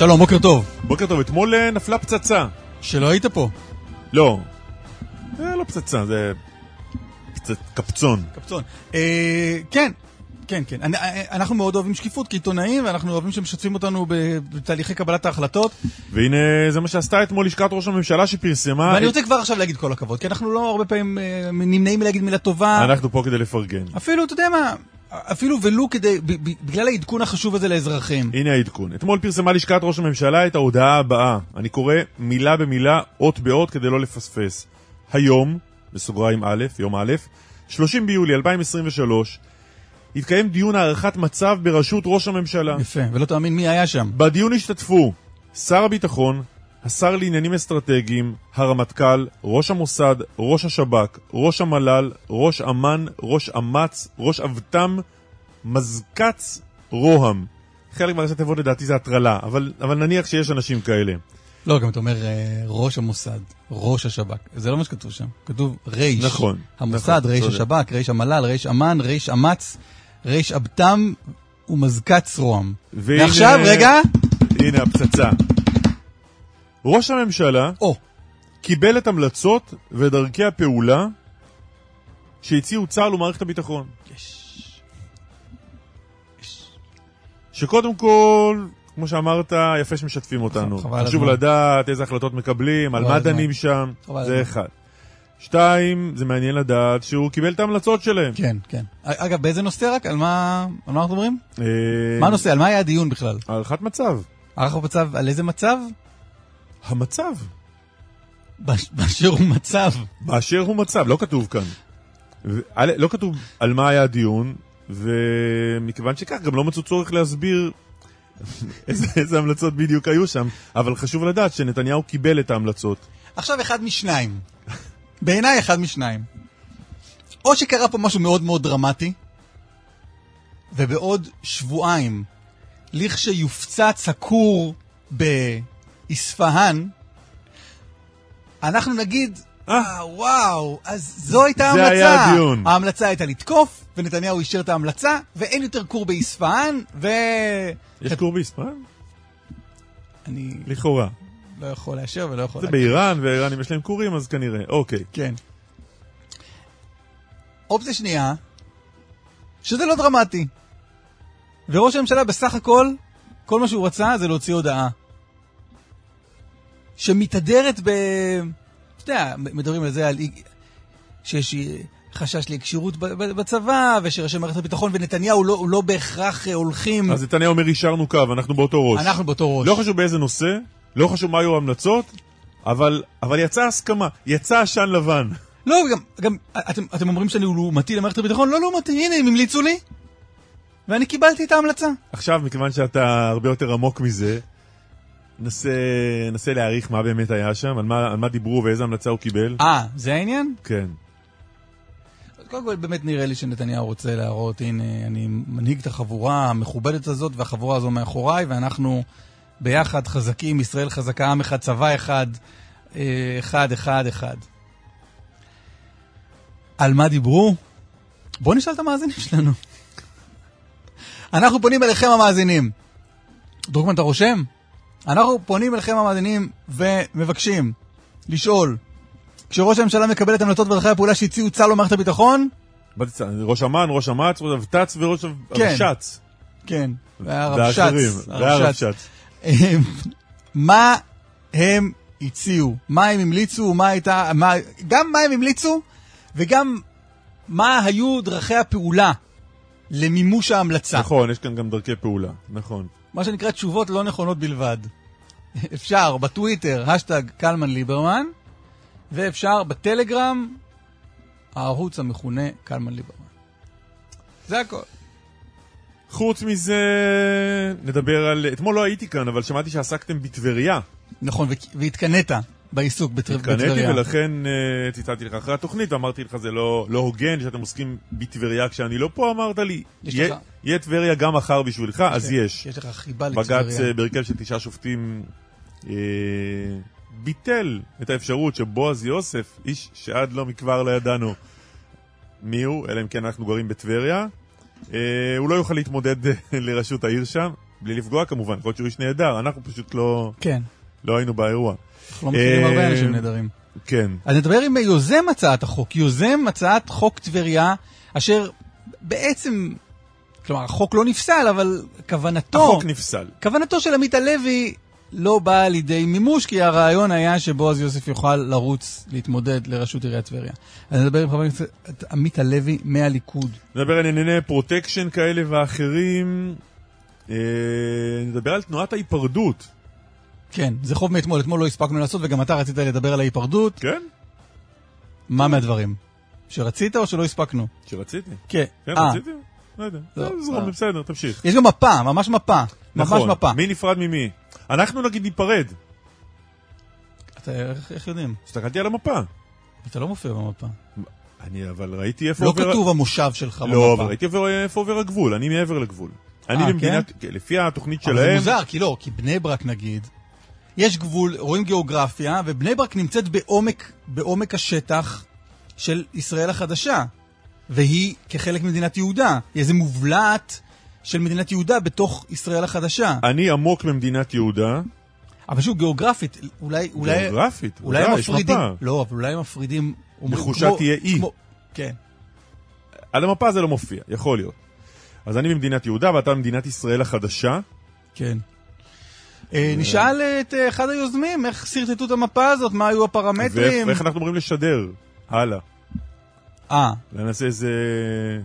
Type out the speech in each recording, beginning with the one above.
שלום, בוקר טוב. בוקר טוב, אתמול אה, נפלה פצצה. שלא היית פה. לא. זה לא פצצה, זה פצצ... קפצון. קפצון. אה, כן, כן, כן. אני, אה, אנחנו מאוד אוהבים שקיפות כעיתונאים, ואנחנו אוהבים שמשתפים אותנו בתהליכי קבלת ההחלטות. והנה, זה מה שעשתה אתמול לשכת ראש הממשלה שפרסמה... ואני רוצה כבר עכשיו להגיד כל הכבוד, כי אנחנו לא הרבה פעמים אה, נמנעים מלהגיד מילה טובה. אנחנו פה כדי לפרגן. אפילו, אתה יודע מה, אפילו ולו כדי, בגלל העדכון החשוב הזה לאזרחים. הנה העדכון. אתמול פרסמה לשכת ראש הממשלה את ההודעה הבאה. אני קורא מילה במילה, אות באות, כדי לא לפספס. היום, בסוגריים א', יום א', 30 ביולי 2023, התקיים דיון הערכת מצב בראשות ראש הממשלה. יפה, ולא תאמין מי היה שם. בדיון השתתפו שר הביטחון, השר לעניינים אסטרטגיים, הרמטכ"ל, ראש המוסד, ראש השב"כ, ראש המל"ל, ראש אמ"ן, ראש אמ"ץ, ראש אבט"ם, מזק"ץ, רוה"מ. חלק מהראשי תיבות לדעתי זה הטרלה, אבל, אבל נניח שיש אנשים כאלה. לא, גם אתה אומר אה, ראש המוסד, ראש השב"כ. זה לא מה שכתוב שם. כתוב רייש. נכון, המוסד, נכון, רייש. השב"כ, רייש המל"ל, רייש אמ"ן, רייש אמ"ץ, רייש אבט"ם ומזק"ץ רוה"ם. והנה- ועכשיו, רגע. הנה הפצצה. ראש הממשלה או, קיבל את המלצות ודרכי הפעולה שהציעו צה"ל ומערכת הביטחון. יש. שקודם כל, כמו שאמרת, יפה שמשתפים אותנו. חבל חשוב. לדעת איזה החלטות מקבלים, על מה. דנים שם, זה. אחד. שתיים, זה מעניין לדעת שהוא קיבל את ההמלצות שלהם. כן, כן. אגב, באיזה נושא רק? על מה על מה אנחנו מדברים? אה, מה הנושא? על מה היה הדיון בכלל? הערכת מצב. הערכת מצב, על איזה מצב? המצב. באשר הוא מצב. באשר הוא מצב, לא כתוב כאן. לא כתוב על מה היה הדיון, ומכיוון שכך גם לא מצאו צורך להסביר איזה, איזה המלצות בדיוק היו שם, אבל חשוב לדעת שנתניהו קיבל את ההמלצות. עכשיו אחד משניים. בעיניי אחד משניים. או שקרה פה משהו מאוד מאוד דרמטי, ובעוד שבועיים, לכשיופצץ הכור באספהאן, אנחנו נגיד, אה, וואו, אז זו הייתה זה ההמלצה. היה הדיון. ההמלצה הייתה לתקוף, ונתניהו אישר את ההמלצה, ואין יותר כור באספהאן, ו... יש קור באספן? אני לכאורה. לא יכול לאשר ולא יכול זה להגיד. באיראן, ואיראנים יש להם כורים, אז כנראה. אוקיי. כן. אופציה שנייה, שזה לא דרמטי. וראש הממשלה בסך הכל, כל מה שהוא רצה זה להוציא הודעה. שמתהדרת ב... אתה יודע, מדברים על זה, על... שיש חשש ב- בצבא, ושראשי מערכת הביטחון ונתניהו לא, לא בהכרח אה, הולכים... אז נתניהו אומר, אישרנו קו, אנחנו באותו ראש. אנחנו באותו ראש. לא חשוב באיזה נושא, לא חשוב מה היו ההמלצות, אבל, אבל יצאה הסכמה, יצא עשן לבן. לא, גם, גם אתם, אתם אומרים שאני לעומתי למערכת הביטחון? לא לעומתי, הנה, הם המליצו לי, ואני קיבלתי את ההמלצה. עכשיו, מכיוון שאתה הרבה יותר עמוק מזה, נסה, נסה להעריך מה באמת היה שם, על מה, על מה דיברו ואיזה המלצה הוא קיבל. אה, זה העניין? כן. קודם כל, באמת נראה לי שנתניהו רוצה להראות, הנה, אני מנהיג את החבורה המכובדת הזאת, והחבורה הזו מאחוריי, ואנחנו ביחד חזקים, ישראל חזקה, עם אחד, צבא אחד, אה, אחד, אחד, אחד. על מה דיברו? בואו נשאל את המאזינים שלנו. אנחנו פונים אליכם המאזינים. דרוקמן, אתה רושם? אנחנו פונים אליכם המאזינים ומבקשים לשאול, כשראש הממשלה מקבל את המלצות ודרכי הפעולה שהציעו צה"ל ומערכת הביטחון, ראש אמ"ן, ראש אמ"ץ, ראש אבט"ץ וראש כן. הרבש"ץ. כן, והרבש"ץ, והרבש"ץ. מה הם הציעו? מה הם המליצו? מה הייתה... מה, גם מה הם המליצו, וגם מה היו דרכי הפעולה למימוש ההמלצה. נכון, יש כאן גם דרכי פעולה, נכון. מה שנקרא תשובות לא נכונות בלבד. אפשר בטוויטר, השטג קלמן ליברמן, ואפשר בטלגרם, הערוץ המכונה קלמן ליברמן. זה הכל. חוץ מזה, נדבר על... אתמול לא הייתי כאן, אבל שמעתי שעסקתם בטבריה. נכון, והתקנאת בעיסוק בטבריה. התקנאתי ולכן uh, ציטטתי לך אחרי התוכנית, אמרתי לך זה לא, לא הוגן שאתם עוסקים בטבריה כשאני לא פה, אמרת לי, יהיה יהיה טבריה גם מחר בשבילך, אז יש. יש לך חיבה לטבריה. בג"ץ uh, בהרכב של תשעה שופטים uh, ביטל את האפשרות שבועז יוסף, איש שעד לא מכבר לא ידענו מי הוא, אלא אם כן אנחנו גרים בטבריה, uh, הוא לא יוכל להתמודד לראשות העיר שם, בלי לפגוע כמובן, יכול להיות שהוא איש נהדר, אנחנו פשוט לא, כן. לא היינו באירוע. אנחנו לא מכירים הרבה אנשים נהדרים. כן. אז נדבר עם יוזם הצעת החוק, יוזם הצעת חוק טבריה, אשר בעצם, כלומר, החוק לא נפסל, אבל כוונתו... החוק נפסל. כוונתו של עמית הלוי לא באה לידי מימוש, כי הרעיון היה שבועז יוסף יוכל לרוץ, להתמודד לראשות עיריית טבריה. אז נדבר עם חבר הכנסת עמית הלוי מהליכוד. נדבר על ענייני פרוטקשן כאלה ואחרים. אה, נדבר על תנועת ההיפרדות. כן, זה חוב מאתמול, אתמול לא הספקנו לעשות, וגם אתה רצית לדבר על ההיפרדות. כן. מה מהדברים? שרצית או שלא הספקנו? שרציתי. כן. כן, אה. רציתי? לא יודע. לא, זרום, בסדר, תמשיך. יש גם מפה, ממש מפה. נכון, ממש מפה. מי נפרד ממי? אנחנו נגיד ניפרד. אתה, איך, יודעים? הסתכלתי על המפה. אתה לא מופיע במפה. אני אבל ראיתי איפה לא עובר... לא כתוב המושב שלך לא, במפה. לא, אבל ראיתי איפה עובר הגבול, אני מעבר לגבול. אני במדינת, כן? לפי התוכנית שלהם... אבל זה מוזר, כי לא, כי בני ברק נגיד, יש גבול, רואים גיאוגרפיה, ובני ברק נמצאת בעומק, בעומק השטח של ישראל החדשה. והיא כחלק ממדינת יהודה. היא איזה מובלעת של מדינת יהודה בתוך ישראל החדשה. אני עמוק במדינת יהודה. אבל שוב, גיאוגרפית, אולי... גיאוגרפית, אולי הם מפרידים... לא, אבל אולי הם מפרידים... נחושה תהיה אי. כמו, כן. על המפה זה לא מופיע, יכול להיות. אז אני במדינת יהודה ואתה במדינת ישראל החדשה. כן. אה, נשאל את אה, אחד היוזמים, איך שרטטו את המפה הזאת, מה היו הפרמטרים. ואיך אנחנו אמורים לשדר, הלאה. אה. נעשה איזה...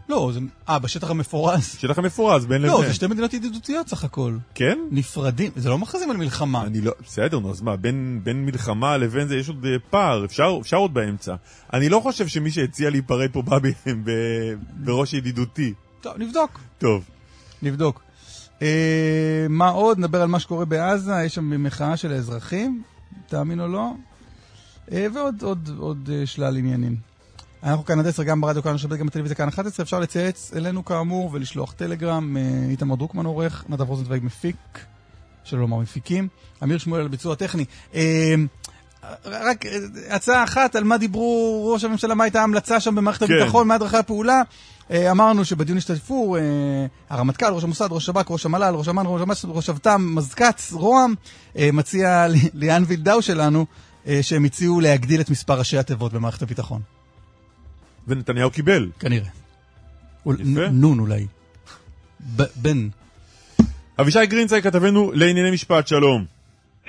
לא, זה... אה, בשטח המפורז. שטח המפורז, בין לבין. לא, זה שתי מדינות ידידותיות סך הכל. כן? נפרדים, זה לא מכרזים על מלחמה. אני לא... בסדר, נו, אז מה, בין, בין מלחמה לבין זה יש עוד אה, פער, אפשר, אפשר עוד באמצע. אני לא חושב שמי שהציע להיפרד פה בא ב, ב, בראש ידידותי. טוב, נבדוק. טוב. נבדוק. אה, מה עוד? נדבר על מה שקורה בעזה, יש שם מחאה של האזרחים, תאמין או לא. אה, ועוד עוד, עוד אה, שלל עניינים. אנחנו כאן עד 10, גם ברדיו כאן, נשאר גם בטלוויזיה כאן 11, אפשר לצייץ אלינו כאמור ולשלוח טלגרם, אה, איתמר דרוקמן עורך, נדב רוזנטוויג מפיק, שלא לומר מפיקים, אמיר שמואל על ביצוע טכני. רק אה, הצעה אחת על מה דיברו ראש הממשלה, מה הייתה ההמלצה שם במערכת כן. הביטחון, מה דרכי הפעולה. אה, אמרנו שבדיון השתתפו אה, הרמטכ"ל, ראש המוסד, ראש שב"כ, ראש המל"ל, ראש אמ"ן, ראש אמ"ץ, ראש אבט"ם, מזק"ץ, רוה"מ, מציע לי- ליאן וילדאו שלנו, שהם הציעו להגדיל את מספר ראשי התיבות במערכת הביטחון. ונתניהו קיבל. כנראה. יפה. נון אולי. בן. אבישי גרינצייג, כתבנו לענייני משפט, שלום.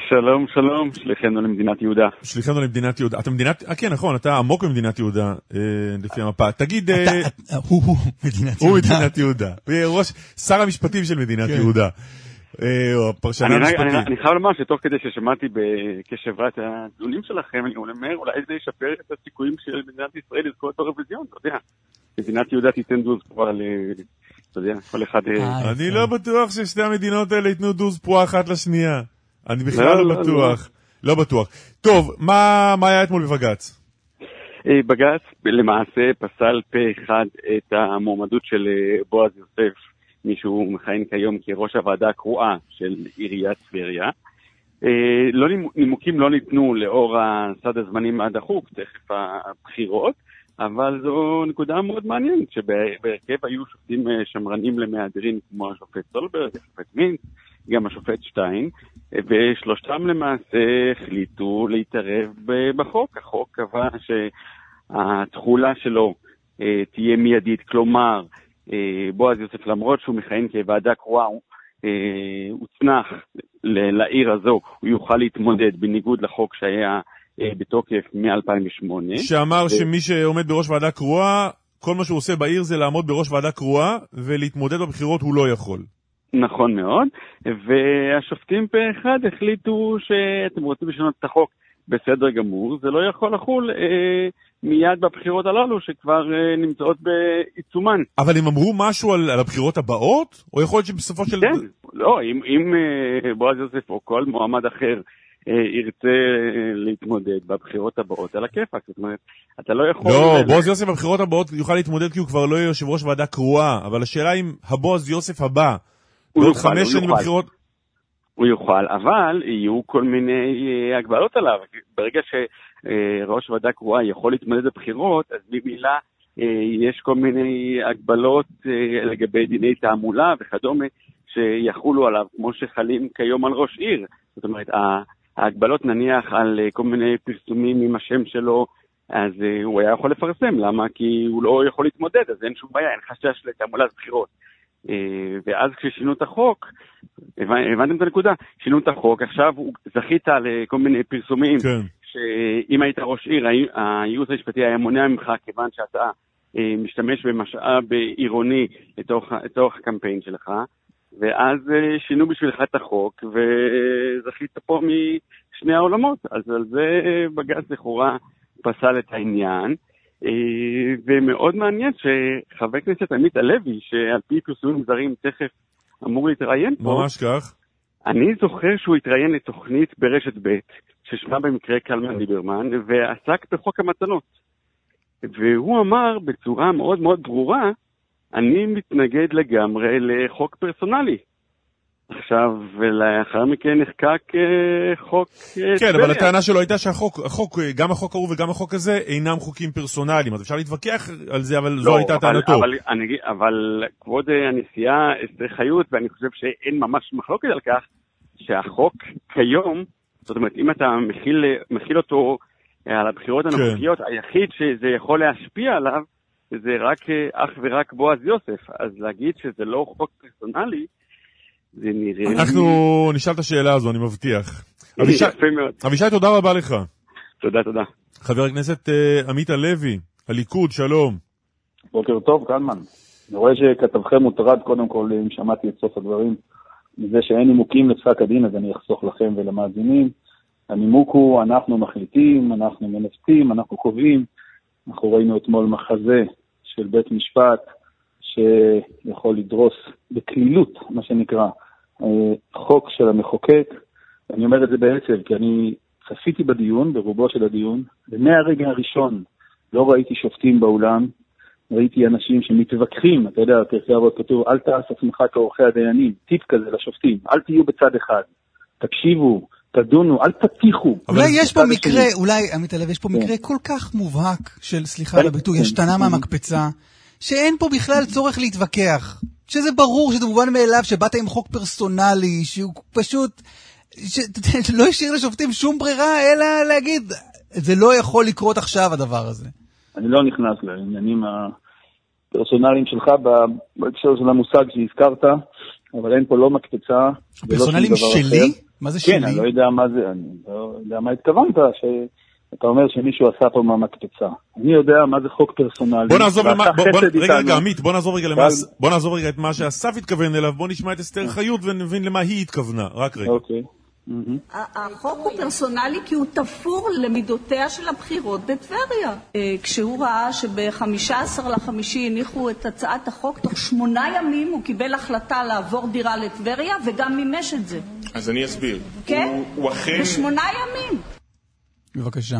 שלום, שלום, שליחנו למדינת יהודה. שליחנו למדינת יהודה. אתה מדינת... אה, כן, נכון, אתה עמוק במדינת יהודה, אה, לפי המפה. תגיד, אה, אתה- הוא הוא מדינת הוא יהודה. מדינת יהודה. ראש, שר המשפטים של מדינת כן. יהודה. אה, או הפרשן אני, רק- אני, המשפטי. אני חייב לומר שתוך כדי ששמעתי בקשב רב את הדיונים שלכם, אני אומר, אולי זה ישפר את הסיכויים של מדינת ישראל לזכות באירוויזיון, אתה יודע. מדינת יהודה תיתן דוז פרועה ל... אתה יודע, כל אחד... אני. לא בטוח ששתי המדינות האלה ייתנו דוז פרועה אחת לשנייה. אני בכלל לא, לא לא, בטוח. לא בטוח. טוב, מה היה אתמול בבג"ץ? אה, בג"ץ למעשה פסל פה אחד את המועמדות של אה, בועז יוסף, מי שהוא מכהן כיום כראש הוועדה הקרואה של עיריית טבריה. אה, לא נימו- נימוקים לא ניתנו לאור הסד הזמנים הדחוק, תכף הבחירות, אבל זו נקודה מאוד מעניינת, שבהרכב היו שופטים שמרנים למהדרין כמו השופט סולברג, השופט מינץ, גם השופט שטיין, ושלושתם למעשה החליטו להתערב בחוק. החוק קבע שהתכולה שלו אה, תהיה מיידית, כלומר, אה, בועז יוסף, למרות שהוא מכהן כוועדה קרואה, הוא אה, הוצנח לעיר הזו, הוא יוכל להתמודד בניגוד לחוק שהיה בתוקף מ-2008. שאמר שמי שעומד בראש ועדה קרואה, כל מה שהוא עושה בעיר זה לעמוד בראש ועדה קרואה, ולהתמודד בבחירות הוא לא יכול. נכון מאוד, והשופטים פה אחד החליטו שאתם רוצים לשנות את החוק בסדר גמור, זה לא יכול לחול אה, מיד בבחירות הללו שכבר אה, נמצאות בעיצומן. אבל הם אמרו משהו על, על הבחירות הבאות? או יכול להיות שבסופו של... כן, לא, אם, אם אה, בועז יוסף או כל מועמד אחר אה, ירצה אה, להתמודד בבחירות הבאות, על הכיפאק, זאת אומרת, אתה לא יכול... לא, בועז יוסף בבחירות הבאות יוכל להתמודד כי הוא כבר לא יהיה יושב ראש ועדה קרואה, אבל השאלה אם הבועז יוסף הבא, בעוד יוכל, חמש הוא שנים. בבחירות... הוא יוכל, אבל יהיו כל מיני אה, הגבלות עליו. ברגע שראש ועדה קרואה יכול להתמודד בבחירות, אז ממילא אה, יש כל מיני הגבלות אה, לגבי דיני תעמולה וכדומה שיחולו עליו, כמו שחלים כיום על ראש עיר. זאת אומרת, ההגבלות נניח על אה, כל מיני פרסומים עם השם שלו, אז אה, הוא היה יכול לפרסם, למה? כי הוא לא יכול להתמודד, אז אין שום בעיה, אין חשש לתעמולת בחירות. אה, ואז כששינו את החוק, הבנ- הבנתם את הנקודה? שינו את החוק, עכשיו זכית לכל מיני פרסומים, כן. שאם היית ראש עיר, הי- הייעוץ המשפטי היה מונע ממך, כיוון שאתה אה, משתמש במשאב עירוני לתוך, הקמפיין שלך, ואז אה, שינו בשבילך את החוק, וזכית פה משני העולמות. אז על זה בג"ץ לכאורה פסל את העניין. אה, ומאוד מעניין שחבר הכנסת עמית הלוי, שעל פי פרסומים זרים תכף אמור להתראיין פה, ממש כך. אני זוכר שהוא התראיין לתוכנית ברשת ב', ששמה במקרה קלמן ליברמן, ועסק בחוק המתנות. והוא אמר בצורה מאוד מאוד ברורה, אני מתנגד לגמרי לחוק פרסונלי. עכשיו, ולאחר מכן נחקק אה, חוק... אה, כן, אבל. הטענה שלו הייתה שהחוק, החוק, גם החוק ההוא וגם החוק הזה אינם חוקים פרסונליים, אז אפשר להתווכח על זה, אבל זו לא, הייתה אבל- טענתו. אבל, אגיד- אבל כבוד אה, הנשיאה אסתר חיות, ואני חושב שאין ממש מחלוקת על כך, שהחוק כיום, זאת אומרת, אם אתה מכיל, מכיל אותו אה, על הבחירות כן. הנוכחיות, היחיד שזה יכול להשפיע עליו, זה רק אה, אך ורק בועז יוסף. אז להגיד שזה לא חוק פרסונלי, זה נראה לי... אנחנו נשאל את השאלה הזו, אני מבטיח. אבישי- תודה רבה לך. תודה, תודה. חבר הכנסת אה, עמית הלוי, הליכוד, שלום. בוקר טוב, קלמן. אני רואה שכתבכם מוטרד, קודם כל, אם שמעתי את סוף הדברים, מזה שאין נימוקים לפסק הדין, אז אני אחסוך לכם ולמאזינים. הנימוק הוא, אנחנו מחליטים, אנחנו מנווטים, אנחנו קובעים. אנחנו ראינו אתמול מחזה של בית משפט שיכול לדרוס בקלילות, מה שנקרא, חוק של המחוקק. אני אומר את זה בעצב, כי אני צפיתי בדיון, ברובו של הדיון, ומהרגע הראשון לא ראיתי שופטים באולם, ראיתי אנשים שמתווכחים, אתה יודע, בפרקי אבות כתוב, אל תעש עצמך כעורכי הדיינים, טיפ כזה לשופטים, אל תהיו בצד אחד, תקשיבו, תדונו, אל תטיחו. אולי יש פה מקרה, השני. אולי, עמית הלוי, יש פה כן. מקרה כל כך מובהק של, סליחה כן, על הביטוי, כן. השתנה מהמקפצה, שאין פה בכלל צורך להתווכח. שזה ברור, שזה מובן מאליו שבאת עם חוק פרסונלי, שהוא פשוט, ש- לא השאיר לשופטים שום ברירה, אלא להגיד, זה לא יכול לקרות עכשיו הדבר הזה. אני לא נכנס לעניינים הפרסונליים שלך בהקשר של המושג שהזכרת, אבל אין פה לא מקפצה דבר שלי? אחר. מה זה שלי? כן, אני לא יודע מה זה, אני לא יודע מה התכוונת, שאתה אומר שמישהו עשה פה מהמקפצה. אני יודע מה זה חוק פרסונלי. בוא נעזוב, למה, בוא, בוא, רגע. רגע, עמית, בוא נעזוב רגע, למה, אבל- בוא נעזוב רגע את מה שאסף התכוון אליו, בוא נשמע את אסתר חיות ונבין למה היא התכוונה. רק רגע. אוקיי. החוק הוא פרסונלי כי הוא תפור למידותיה של הבחירות בטבריה. אה, כשהוא ראה שב-15 לחמישי הניחו את הצעת החוק, תוך שמונה ימים הוא קיבל החלטה לעבור דירה לטבריה וגם מימש את זה. אז אני אסביר. כן? הוא אכן... בשמונה ימים. בבקשה.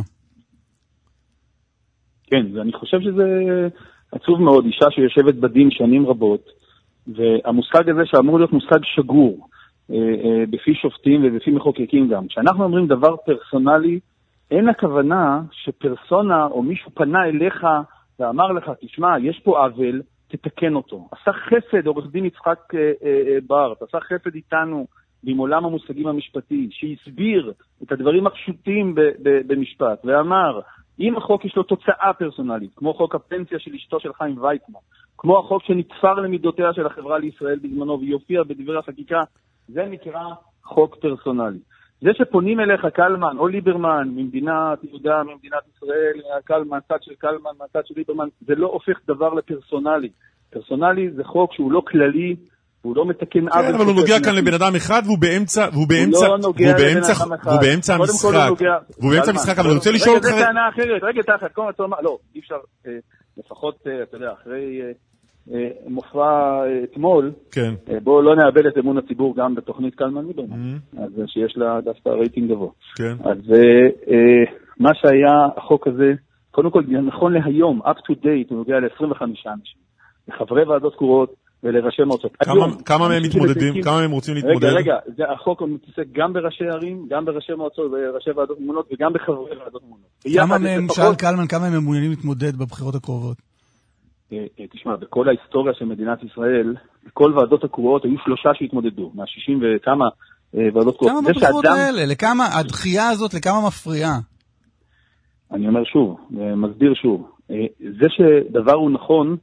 כן, ואני חושב שזה עצוב מאוד, אישה שיושבת בדין שנים רבות, והמושג הזה שאמור להיות מושג שגור, אה, אה, בפי שופטים ובפי מחוקקים גם. כשאנחנו אומרים דבר פרסונלי, אין הכוונה שפרסונה או מישהו פנה אליך ואמר לך, תשמע, יש פה עוול, תתקן אותו. עשה חסד עורך דין יצחק אה, אה, אה, ברט, עשה חסד איתנו עם עולם המושגים המשפטי, שהסביר את הדברים הפשוטים במשפט, ואמר, אם החוק יש לו תוצאה פרסונלית, כמו חוק הפנסיה של אשתו של חיים ויצמן, כמו החוק שנתפר למידותיה של החברה לישראל בזמנו ויופיע בדברי החקיקה, זה נקרא חוק פרסונלי. זה שפונים אליך קלמן או ליברמן ממדינת יהודה, ממדינת ישראל, קלמן, מהצד של קלמן, מהצד של ליברמן, זה לא הופך דבר לפרסונלי. פרסונלי זה חוק שהוא לא כללי, הוא לא מתקן כן, עוול. אבל הוא. נוגע כאן לבן אדם אחד והוא באמצע, והוא באמצע, לא נוגע לבן באמצע, אדם אחד. הוא המשחק. והוא באמצע המשחק, אבל אני רוצה לשאול רגע, אותך... זו טענה אחרת, רגע, תחת, כל אומר, לא, אי אפשר, אה, לפחות, אה, אתה יודע, אחרי אה, מופע אתמול, כן. בואו לא נאבד את אמון הציבור גם בתוכנית קלמן ליברמן, Mhm. אז אה, שיש לה דווקא רייטינג גבוה. כן. אז מה שהיה, החוק הזה, קודם כל, נכון להיום, up to date, הוא נוגע ל-25 אנשים, לחברי ועדות קרואות ולראשי מועצות. כמה- מהם מתמודדים? כמה מהם רוצים להתמודד? רגע, רגע, זה, החוק מתעסק גם בראשי ערים, גם בראשי מועצות וראשי ועדות ממונות וגם בחברי ועדות ממונות. כמה מהם, שאל קלמן, כמה מהם מעוניינים להתמודד בבחירות הקרובות? אה, אה, תשמע, בכל ההיסטוריה של מדינת ישראל, בכל ועדות הקרואות היו שלושה שהתמודדו, מה-60 וכמה אה, ועדות קרואות. כמה בבחירות האלה? לכמה, הדחייה הזאת, לכמה מפריעה? אני אומר שוב, ומסביר שוב, זה שדבר הוא נכון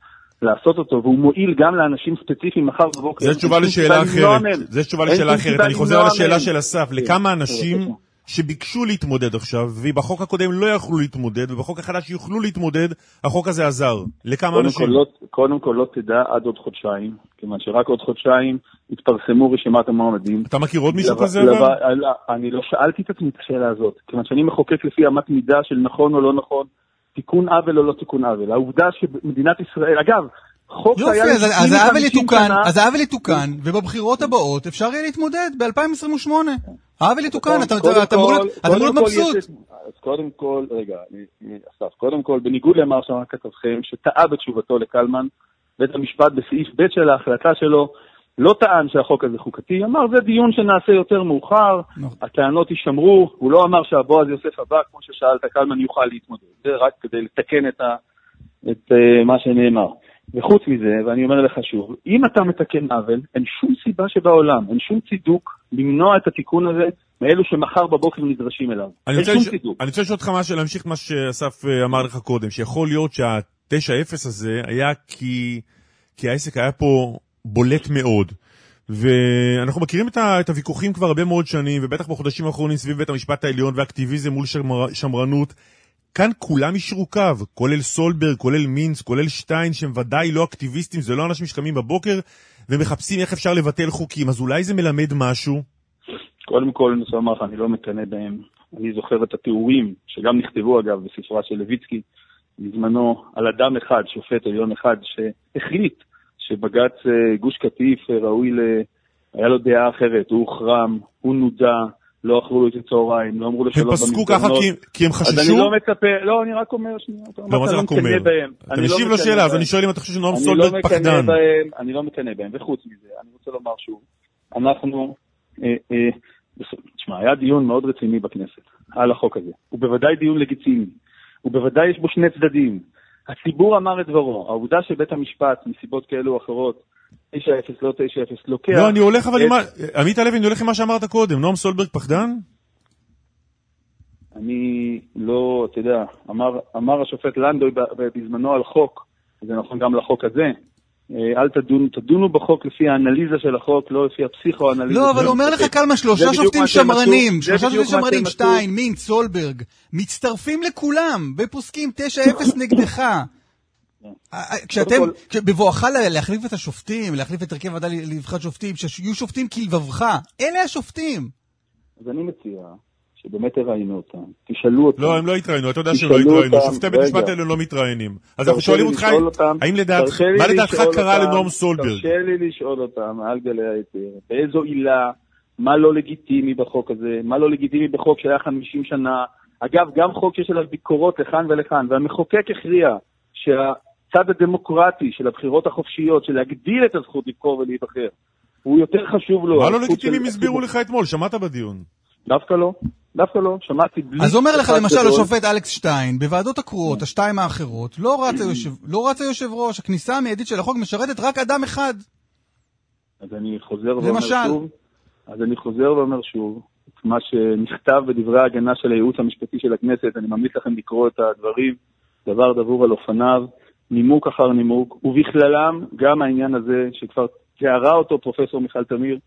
לעשות אותו, והוא מועיל גם לאנשים ספציפיים מחר בבוקר. זו תשובה לשאלה אחרת. זו תשובה לשאלה אחרת. אני חוזר לשאלה מהם. של אסף. כן, לכמה כן, אנשים בבקשה. שביקשו להתמודד עכשיו, ובחוק הקודם לא יכלו להתמודד, ובחוק החדש יוכלו להתמודד, החוק הזה עזר. לכמה קודם אנשים? כל, לא, קודם כל לא תדע עד עוד חודשיים, כיוון שרק עוד חודשיים יתפרסמו רשימת המועמדים. אתה מכיר עוד מישהו כזה? לב-? אני לא שאלתי את עצמי את השאלה הזאת, כיוון שאני מחוקק לפי אמת מידה של נכון או לא נכון, תיקון עוול או לא תיקון עוול. העובדה שמדינת ישראל, אגב, חוק יופי, שהיה אז לפני אז העוול 50 יתוקן, אז העוול יתוקן, ובבחירות הבאות אפשר יהיה להתמודד ב-2028. העוול יתוקן, אתה קודם אתה אמור להיות- מבסוט. אז קודם כל, רגע, אסף, קודם כל, בניגוד למה שאמר כתבכם, שטעה בתשובתו לקלמן, בית המשפט בסעיף ב' של ההחלטה שלו, לא טען שהחוק הזה חוקתי, אמר זה דיון שנעשה יותר מאוחר, נכון. הטענות יישמרו, הוא לא אמר שהבועז יוסף הבא, כמו ששאלת, קלמן יוכל להתמודד, זה רק כדי לתקן את, ה, את uh, מה שנאמר. וחוץ מזה, ואני אומר לך שוב, אם אתה מתקן עוול, אין שום סיבה שבעולם, אין שום צידוק למנוע את התיקון הזה מאלו שמחר בבוקר נדרשים אליו. אין שום לש- צידוק. אני רוצה לשאול אותך משהו, להמשיך מה שאסף אה, אמר לך קודם, שיכול להיות שה-9-0 הזה היה כי, כי העסק היה פה בולט מאוד. ואנחנו מכירים את, ה, את הוויכוחים כבר הרבה מאוד שנים, ובטח בחודשים האחרונים סביב בית המשפט העליון ואקטיביזם מול שמר, שמרנות. כאן כולם יישרו קו, כולל סולברג, כולל מינץ, כולל שטיין, שהם ודאי לא אקטיביסטים, זה לא אנשים שקמים בבוקר ומחפשים איך אפשר לבטל חוקים, אז אולי זה מלמד משהו? קודם כל, אני רוצה לומר לך, אני לא מקנא בהם. אני זוכר את התיאורים, שגם נכתבו אגב בספרה של לויצקי, בזמנו, על אדם אחד, שופט עליון אחד, שהחליט שבג"ץ אה, גוש קטיף אה, ראוי ל... היה לו דעה אחרת, הוא הוחרם, הוא נודע, לא אכלו לו את הצהריים, לא אמרו לו הם שלום פסקו ככה במסדרונות. כי, כי הם אז אני חששו? לא מצפה, לא, אני רק אומר שנייה, אתה לא, מה זה רק מקנא אומר? אתה לא משיב לשאלה, אז. אני שואל אם אתה חושב שנועם אני לא סולברג מקנא פחדן. בהם, אני לא מקנא בהם, וחוץ מזה, אני רוצה לומר שוב, אנחנו, אה, תשמע, היה דיון מאוד רציני בכנסת על החוק הזה. הוא בוודאי דיון לגיטימי, ובוודאי יש בו שני צדדים. הציבור אמר את דברו, העובדה שבית המשפט, מסיבות כאלו או אחרות, 9-0 לא 9-0, לוקח... לא, אני הולך אבל עם מה... עמית הלוי, אני הולך עם מה שאמרת קודם. נועם סולברג פחדן? אני לא, אתה יודע, אמר, אמר השופט לנדוי בזמנו על חוק, זה נכון גם לחוק הזה, אל תדונו, תדונו בחוק לפי האנליזה של החוק, לא לפי הפסיכואנליזה. לא, אבל אומר. לך קלמן, שלושה שופטים שמרנים, שלושה שופטים שמרנים. שטיין, מינץ, סולברג, מצטרפים לכולם, ופוסקים 9-0 נגדך. אה, אה, כשאתם, בבואך לה- להחליף את השופטים, להחליף את הרכב הוועדה לבחירת שופטים, שיהיו שופטים כלבבך, אלה השופטים. אז אני מציע שבאמת תראיינו אותם, תשאלו אותם. לא, הם לא התראיינו, אתה יודע שהם לא התראיינו. שופטי בית. המשפט האלה לא מתראיינים. אז אנחנו שואלים לי אותך, האם לדעתך, מה לדעתך קרה לנועם סולברג? תרשה לי לשאול אותם על גלי היתר, באיזו עילה, מה לא לגיטימי בחוק הזה, מה לא לגיטימי בחוק שהיה 50 שנה. אגב, גם חוק שיש עליו ביקורות לכאן ולכאן, והמחוקק הכריע שהצד הדמוקרטי של הבחירות החופשיות, של להגדיל את הזכות לבחור ולהיבחר, הוא יותר חשוב לו. מה לא לגיטימי הם הסבירו לך אתמול? שמעת בדיון. דווקא לא, דווקא לא, שמעתי בלי... אז אומר לך למשל. השופט אלכס שטיין, בוועדות הקרואות, השתיים האחרות, לא רץ היושב- לא רץ היושב ראש, הכניסה המיידית של החוק משרתת רק אדם אחד. אז אני חוזר ואומר למשל. שוב, אז אני חוזר ואומר שוב, את מה שנכתב בדברי ההגנה של הייעוץ המשפטי של הכנסת, אני ממליץ לכם לקרוא את הדברים, דבר דבור על אופניו, נימוק אחר נימוק, ובכללם גם העניין הזה שכבר תיארה אותו פרופסור מיכל תמיר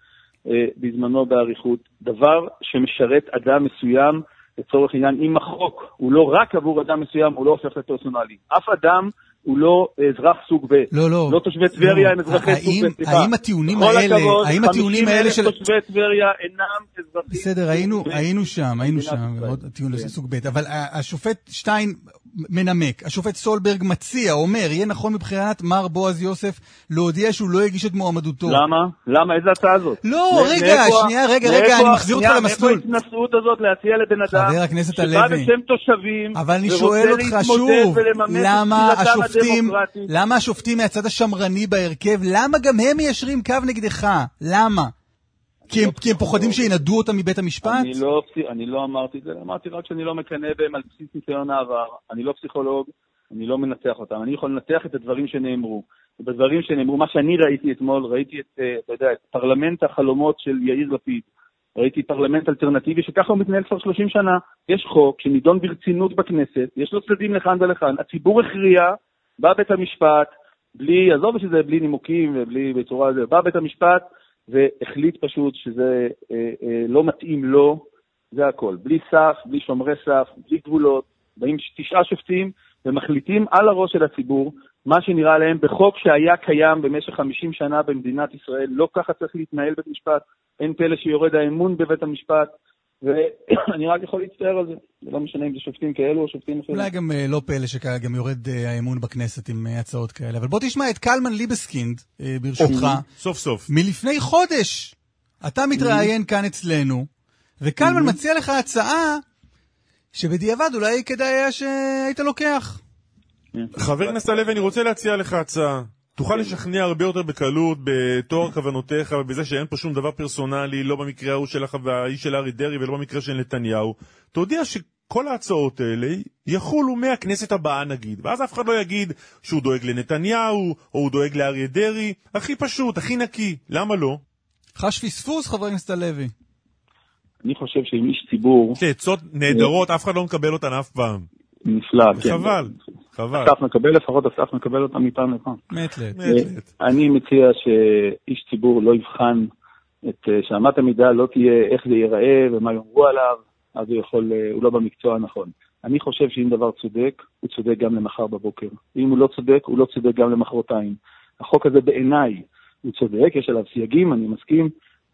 בזמנו באריכות, דבר שמשרת אדם מסוים לצורך העניין, אם החוק הוא לא רק עבור אדם מסוים, הוא לא הופך לפרסונלי. אף אדם הוא לא אזרח סוג ב'. לא, לא. לא תושבי טבריה לא. הם אזרחי האם- סוג ב', סליחה. האם הטיעונים האלה- הכבוד, האם הטיעונים האלה של- 50,000 תושבי טבריה אינם אזרחים בסדר, היינו, סוג. היינו שם, היינו שם. עוד טיעון כן. לסוג ב', אבל השופט שטיין מנמק, השופט סולברג מציע, אומר, יהיה נכון מבחינת מר בועז יוסף להודיע שהוא לא הגיש את מועמדותו. למה? למה? איזה הצעה זאת? לא, רגע, שנייה, רגע, רגע, אני מחזיר אותך למסלול. מאיפה ההתנשאות הזאת להציע לבן אדם שבא. בשם תושבים אבל אני שואל אותך שוב, למה זכותם השופטים? למה השופטים מהצד השמרני בהרכב, למה גם הם מיישרים קו נגדך? למה? כי הם, לא כי הם פוחדים שינדו אותם מבית המשפט? אני לא, אני לא אמרתי את זה, אמרתי רק שאני לא מקנא בהם על בסיס ניסיון העבר. אני לא פסיכולוג, אני לא מנתח אותם. אני יכול לנתח את הדברים שנאמרו. ובדברים שנאמרו, מה שאני ראיתי אתמול, ראיתי את, אה, אתה יודע, את פרלמנט החלומות של יאיר לפיד. ראיתי פרלמנט אלטרנטיבי שככה הוא מתנהל כבר 30 שנה. יש חוק שנידון ברצינות בכנסת, יש לו צדדים לכאן ולכאן, הציבור הכריע, בא בית המשפט, בלי, עזוב שזה בלי נימוקים ובלי בצורה זה, בא בית המשפט והחליט פשוט שזה אה, אה, לא מתאים לו, זה הכל. בלי סף, בלי שומרי סף, בלי גבולות, באים תשעה שופטים ומחליטים על הראש של הציבור מה שנראה להם בחוק שהיה קיים במשך 50 שנה במדינת ישראל. לא ככה צריך להתנהל בית משפט, אין פלא שיורד האמון בבית המשפט, ואני רק יכול להצטער על זה. זה לא משנה אם זה שופטים כאלו או שופטים אחרים. אולי גם אה, לא פלא שגם יורד אה, האמון בכנסת עם אה, הצעות כאלה. אבל בוא תשמע את קלמן ליבסקינד, ברשותך. סוף סוף. מלפני חודש. אתה מתראיין כאן אצלנו, וקלמן מציע לך הצעה שבדיעבד אולי כדאי היה שהיית לוקח. חבר הכנסת הלוי, אני רוצה להציע לך הצעה. תוכל לשכנע הרבה יותר בקלות בתואר כוונותיך ובזה שאין פה שום דבר פרסונלי, לא במקרה ההוא שלך והאיש של ארי דרעי ולא במקרה של נתניהו. תודיע שכל ההצעות האלה יחולו מהכנסת הבאה נגיד, ואז אף אחד לא יגיד שהוא דואג לנתניהו או הוא דואג לאריה דרעי. הכי פשוט, הכי נקי. למה לא? חש פספוס, חבר הכנסת הלוי. אני חושב שאם איש ציבור יש לי עצות נהדרות, אף אחד לא מקבל אותן אף פעם. נפלא, כן. חבל, חבל. אסף מקבל לפחות, אסף מקבל אותם מפעם לפעם. מת לת. אני מציע שאיש ציבור לא יבחן את, אה, שאמת המידה לא תהיה איך זה ייראה ומה יאמרו עליו, אז הוא יכול, אה, הוא לא במקצוע הנכון. אני חושב שאם דבר צודק, הוא צודק גם למחר בבוקר. אם הוא לא צודק, הוא לא צודק גם למחרתיים. החוק הזה בעיניי הוא צודק, יש עליו סייגים, אני מסכים.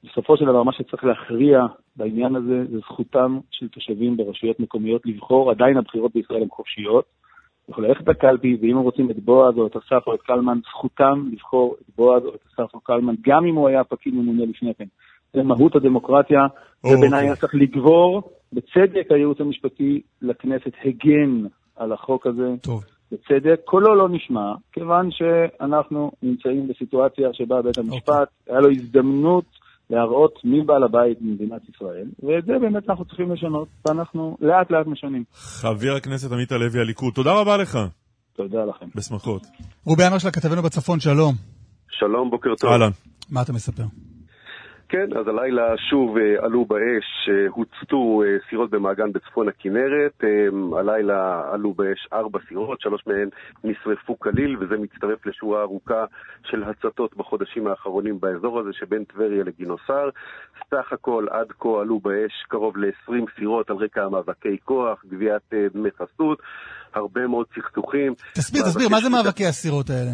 בסופו של דבר, מה שצריך להכריע בעניין הזה זה זכותם של תושבים ברשויות מקומיות לבחור. עדיין הבחירות בישראל הן חופשיות. יכול ללכת לקלפי, ואם הם רוצים את בועז או את אסף או את קלמן, זכותם לבחור את בועז או את אסף או קלמן, גם אם הוא היה פקיד ממונה לפני כן. זה מהות הדמוקרטיה, אוקיי. ובעיניי היה צריך לגבור. בצדק הייעוץ המשפטי לכנסת הגן על החוק הזה, טוב. בצדק. קולו לא נשמע, כיוון שאנחנו נמצאים בסיטואציה שבה בית המשפט, היה לו הזדמנות להראות מי בעל הבית במדינת ישראל, ואת זה באמת אנחנו צריכים לשנות, ואנחנו לאט לאט משנים. חבר הכנסת עמית הלוי הליכוד, תודה רבה לך. תודה לכם. בשמחות. רובי עמר של הכתבנו בצפון, שלום. שלום, בוקר טוב. אהלן. מה אתה מספר? כן, אז הלילה שוב אה, עלו באש, אה, הוצתו אה, סירות במעגן בצפון הכנרת. הלילה עלו באש ארבע סירות, שלוש מהן נשרפו כליל, וזה מצטרף לשורה ארוכה של הצתות בחודשים האחרונים באזור הזה שבין טבריה לגינוסר. סך הכל עד כה עלו באש קרוב ל-20 סירות על רקע מאבקי כוח, גביית דמי חסות, הרבה מאוד סכסוכים. תסביר, תסביר, מה זה מאבקי הסירות האלה?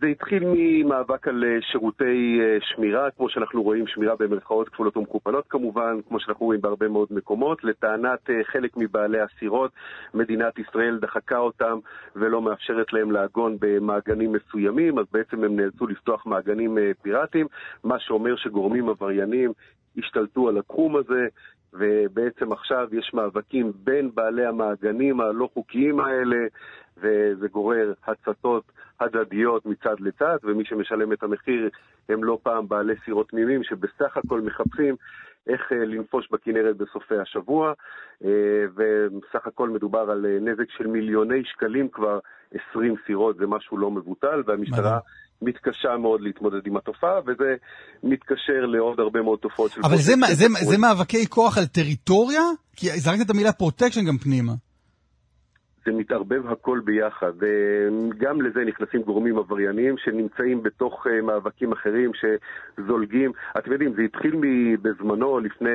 זה התחיל ממאבק על אה, שירותי אה, שמירה, כמו שאנחנו רואים, שמירה במרכאות כפולות ומכופלות כמובן, כמו שאנחנו רואים בהרבה מאוד מקומות. לטענת אה, חלק מבעלי הסירות, מדינת ישראל דחקה אותם ולא מאפשרת להם לעגון במעגנים מסוימים, אז בעצם הם נאלצו לפתוח מעגנים פיראטיים, מה שאומר שגורמים עבריינים השתלטו על התחום הזה. ובעצם עכשיו יש מאבקים בין בעלי המעגנים הלא חוקיים האלה, וזה גורר הצתות הדדיות מצד לצד, ומי שמשלם את המחיר הם לא פעם בעלי סירות תמימים שבסך הכל מחפשים איך אה, לנפוש בכנרת בסופי השבוע, אה, ובסך הכל מדובר על אה, נזק של מיליוני שקלים כבר 20 סירות, זה משהו לא מבוטל, והמשטרה... מתקשה מאוד להתמודד עם התופעה, וזה מתקשר לעוד הרבה מאוד תופעות של... אבל זה, זה. זה מאבקי כוח על טריטוריה? כי זרקת את המילה פרוטקשן גם פנימה. זה מתערבב הכל ביחד. גם לזה נכנסים גורמים עברייניים שנמצאים בתוך אה, מאבקים אחרים שזולגים. אתם יודעים, זה התחיל בזמנו, לפני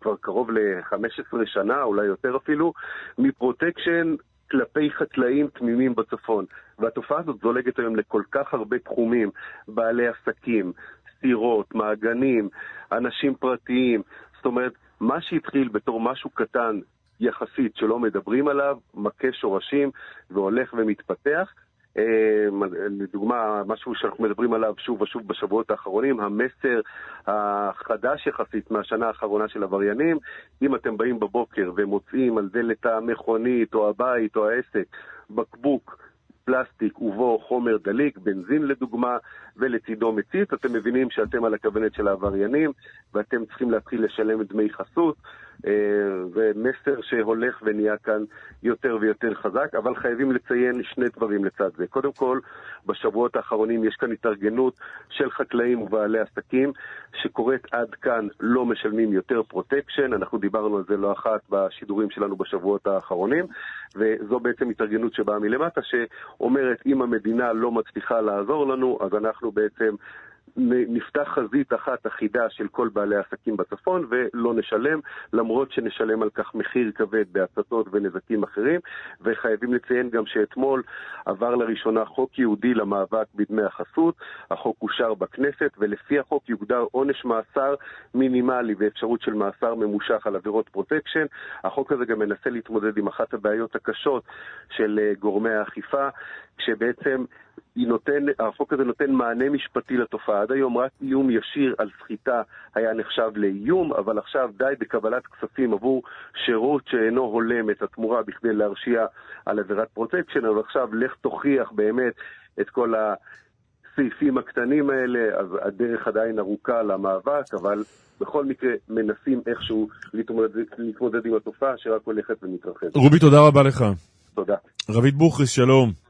כבר קרוב ל-15 שנה, אולי יותר אפילו, מפרוטקשן כלפי חקלאים תמימים בצפון. והתופעה הזאת זולגת היום לכל כך הרבה תחומים, בעלי עסקים, סירות, מעגנים, אנשים פרטיים. זאת אומרת, מה שהתחיל בתור משהו קטן יחסית שלא מדברים עליו, מכה שורשים והולך ומתפתח. אה, לדוגמה, משהו שאנחנו מדברים עליו שוב ושוב בשבועות האחרונים, המסר החדש יחסית מהשנה האחרונה של עבריינים, אם אתם באים בבוקר ומוצאים על דלת המכונית או הבית או העסק בקבוק פלסטיק ובו חומר דליק, בנזין לדוגמה, ולצידו מצית, אתם מבינים שאתם על הכוונת של העבריינים ואתם צריכים להתחיל לשלם דמי חסות. אה, מסר שהולך ונהיה כאן יותר ויותר חזק, אבל חייבים לציין שני דברים לצד זה. קודם כל, בשבועות האחרונים יש כאן התארגנות של חקלאים ובעלי עסקים שקוראת עד כאן לא משלמים יותר פרוטקשן, אנחנו דיברנו על זה לא אחת בשידורים שלנו בשבועות האחרונים, וזו בעצם התארגנות שבאה מלמטה שאומרת אם המדינה לא מצליחה לעזור לנו, אז אנחנו בעצם נפתח חזית אחת אחידה של כל בעלי העסקים בצפון ולא נשלם, למרות שנשלם על כך מחיר כבד בהצתות ונזקים אחרים. וחייבים לציין גם שאתמול עבר לראשונה חוק ייעודי למאבק בדמי החסות. החוק אושר בכנסת, ולפי החוק יוגדר עונש מאסר מינימלי ואפשרות של מאסר ממושך על עבירות פרוטקשן. החוק הזה גם מנסה להתמודד עם אחת הבעיות הקשות של אה, גורמי האכיפה, כשבעצם נותן, החוק הזה נותן מענה משפטי לתופעה. עד היום רק איום ישיר על סחיטה היה נחשב לאיום, אבל עכשיו די בקבלת כספים עבור שירות שאינו הולם את התמורה בכדי להרשיע על עבירת פרוטקשן, אבל עכשיו לך תוכיח באמת את כל הסעיפים הקטנים האלה, אז הדרך עדיין ארוכה למאבק, אבל בכל מקרה מנסים איכשהו להתמודד, להתמודד עם התופעה שרק הולכת ומתרחבת. רובי, תודה רבה לך. תודה. רבית בוכריס, שלום.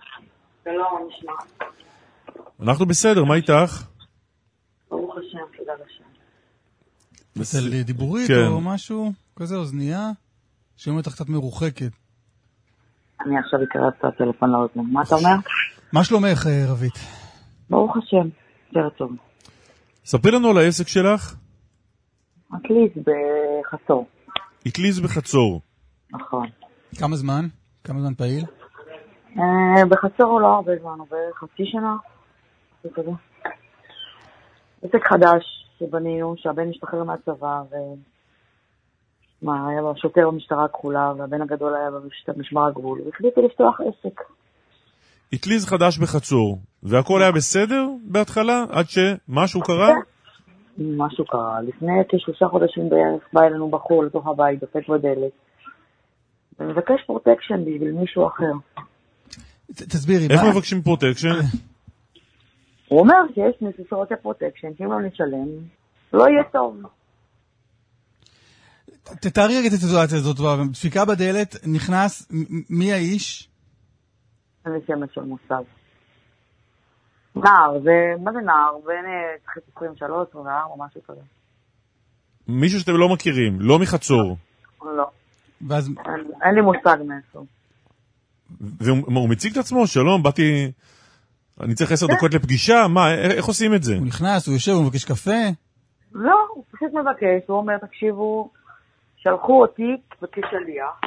שלום, נשמע. אנחנו בסדר, מה איתך? ברוך השם, תודה לשם. אצל דיבורית כן. או משהו כזה, אוזנייה, שאומרת לך קצת מרוחקת. אני עכשיו אקרא את הטלפון לאוזן. מה אתה אומר? מה שלומך, אה, רבית? ברוך השם, יותר טוב. ספרי לנו על העסק שלך. אטליז בחצור, אטליז בחצור. נכון. כמה זמן? כמה זמן פעיל? אה, בחצור הוא לא הרבה זמן, הוא בערך חצי שנה. משהו כזה. עסק חדש שבנינו, שהבן השתחרר מהצבא, ו... מה, היה לו שוטר במשטרה הכחולה, והבן הגדול היה במשמר הגבול, והחליטו לפתוח עסק. אטליז חדש בחצור, והכל היה בסדר בהתחלה, עד שמשהו קרה? משהו קרה. לפני כשלושה חודשים בערך בא אלינו בחור לתוך הבית, דופק בדלת, ומבקש פרוטקשן בשביל מישהו אחר. תסבירי, איך מבקשים פרוטקשן? הוא אומר שיש מישהו שרוצה פרוטקשן, שאם לא נשלם, לא יהיה טוב. תתארי רגע את הסיטואציה הזאת, דפיקה בדלת, נכנס, מי האיש? אין לי שמץ של מושג. נער, זה, מה זה נער? צריך 23, 24, משהו כזה. מישהו שאתם לא מכירים, לא מחצור. לא, ואז אין, אין לי מושג מאיפה. והוא הוא מציג את עצמו, שלום, באתי... אני צריך עשר דקות לפגישה? מה, איך עושים את זה? הוא נכנס, הוא יושב, הוא מבקש קפה. לא, הוא פשוט מבקש, הוא אומר, תקשיבו, שלחו אותי כשליח,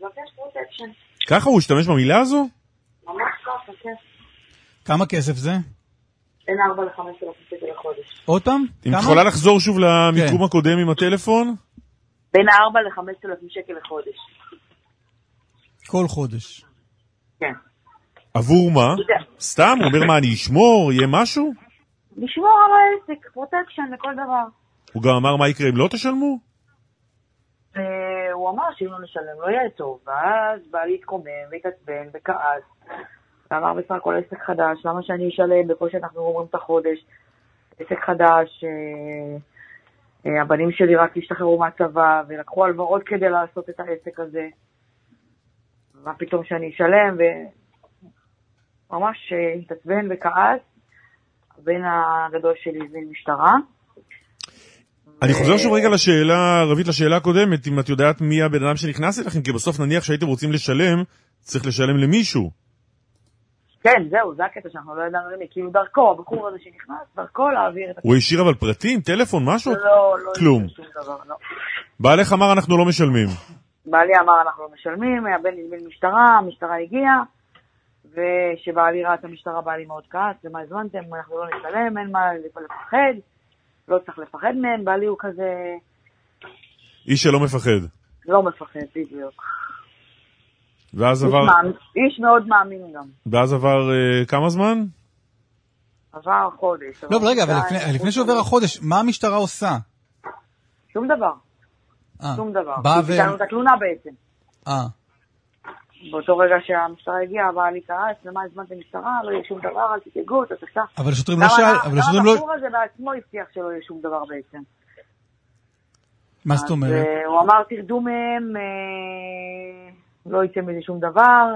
מבקש פרוטקשן. ככה הוא השתמש במילה הזו? ממש ככה, כן. כמה כסף זה? בין 4 ל-5 אלף שקל לחודש. עוד פעם? אם את? יכולה לחזור שוב למיקום כן. הקודם עם הטלפון? בין 4 ל-5 אלף שקל לחודש. כל חודש. כן. עבור מה? סתם? הוא אומר מה, אני אשמור? יהיה משהו? לשמור על העסק, פרוטקשן לכל דבר. הוא גם אמר מה יקרה אם לא תשלמו? והוא אמר שאם לא נשלם לא יהיה טוב, ואז בא להתקומם והתעצבן וכעס. ואמר בסך הכל עסק חדש, למה שאני אשלם בקושי אנחנו אומרים את החודש? עסק חדש, אה, אה, הבנים שלי רק השתחררו מהצבא ולקחו הלוואות כדי לעשות את העסק הזה. מה פתאום שאני אשלם? וממש אה, התעצבן וכעס. הבן הגדול שלי הזמין משטרה. אני חוזר שוב רגע לשאלה, רבית, לשאלה הקודמת, אם את יודעת מי הבן אדם שנכנס אליכם, כי בסוף נניח שהייתם רוצים לשלם, צריך לשלם למישהו. כן, זהו, זה הקטע שאנחנו לא ידענו למי. כאילו דרכו, הבחור הזה שנכנס, דרכו להעביר את הוא השאיר אבל פרטים, טלפון, משהו? לא, לא כלום. לא. בעלך אמר אנחנו לא משלמים. בעלי אמר אנחנו לא משלמים, הבן הזמין משטרה, המשטרה הגיעה, וכשבעלי ראה את המשטרה בעלי מאוד כעס, למה הזמנתם, אנחנו לא נשלם, אין מה לפחד, לא צריך לפחד מהם, בעלי הוא כזה איש שלא מפחד. לא מפחד, בדיוק. ואז איש, עבר, מאמין, איש מאוד מאמין גם. ואז עבר אה, כמה זמן? עבר חודש. לא, אבל רגע, אבל לפני- לפני שעובר החודש, מה המשטרה עושה? שום דבר, שום דבר. באה ו... ביטלנו את התלונה בעצם. אה, באותו רגע שהמשטרה הגיעה, בעלי כעס, למה הזמנתם משטרה, לא יהיה שום דבר, אל תדאגו, אתה תסע. אבל השוטרים לא שאל, אבל השוטרים גם לא... הבחור הזה בעצמו הבטיח שלא יהיה שום דבר בעצם. מה זאת אומרת? אה, הוא אמר, תרדו מהם, אה, לא יצא מזה שום דבר.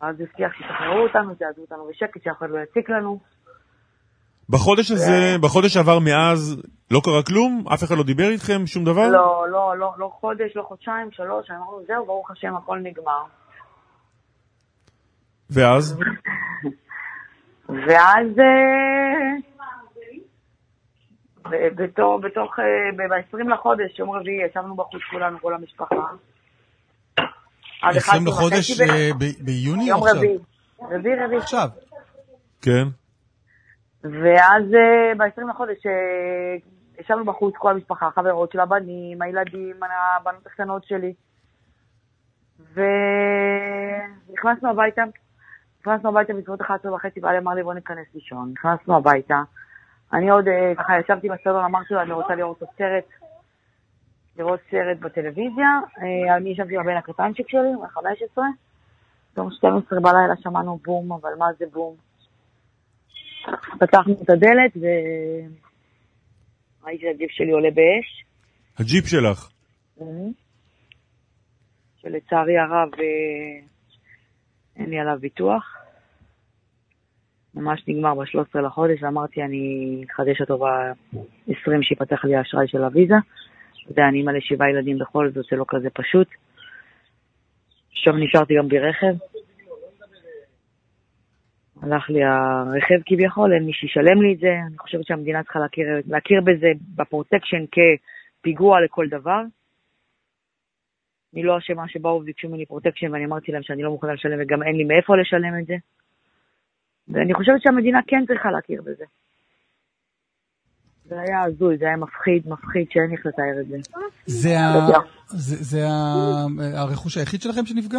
אז הבטיח שתשחררו אותנו, תעזבו אותנו בשקט, שאף אחד לא יציק לנו. בחודש הזה, בחודש שעבר מאז, לא קרה כלום? אף אחד לא דיבר איתכם? שום דבר? לא, לא, לא, לא חודש, לא חודשיים, שלוש, אמרנו, זהו, ברוך השם, הכל נגמר. ואז? ואז אה, בתור- בתוך, ב-20 לחודש, יום רביעי, ישבנו בחוץ כולנו, כל המשפחה. עד 20 11 לחודש אה, ביוני או יום עכשיו? רביעי. רביעי, רביעי. עכשיו. כן. ואז ב-20 לחודש אה, ישבנו בחוץ, כל המשפחה, החברות של הבנים, הילדים, הבנות הקטנות שלי. ונכנסנו הביתה, נכנסנו הביתה בסביבות 11 וחצי, בעלי אמר לי בוא ניכנס לישון. נכנסנו הביתה. אני עוד אה, ככה ישבתי בסלון, אמרתי לו אני רוצה לראות עוד סרט, לראות סרט בטלוויזיה. אה, אני ישבתי הבן הקטנצ'יק שלי, בן 15. יום 12 בלילה שמענו בום, אבל מה זה בום? פתחנו את הדלת וראיתי את הג'יפ שלי עולה באש, הג'יפ שלך. שלצערי הרב אה, אין לי עליו ביטוח. ממש נגמר ב-13 לחודש, ואמרתי אני אחדש אותו ב-20 שיפתח לי האשראי של הוויזה. אתה יודע, אני אימא לשבעה ילדים בכל זאת, זה לא כזה פשוט. עכשיו נשארתי גם בלי רכב. הלך לי הרכב כביכול, אין מי שישלם לי את זה. אני חושבת שהמדינה צריכה להכיר, להכיר בזה, בפרוטקשן, כפיגוע לכל דבר. אני לא אשמה שבאו וביקשו ממני פרוטקשן ואני אמרתי להם שאני לא מוכנה לשלם וגם אין לי מאיפה לשלם את זה. ואני חושבת שהמדינה כן צריכה להכיר בזה. זה היה הזוי, זה היה מפחיד, מפחיד שאין לי איך לתאר את זה. זה ה-. זה- זה ה- הרכוש היחיד שלכם שנפגע?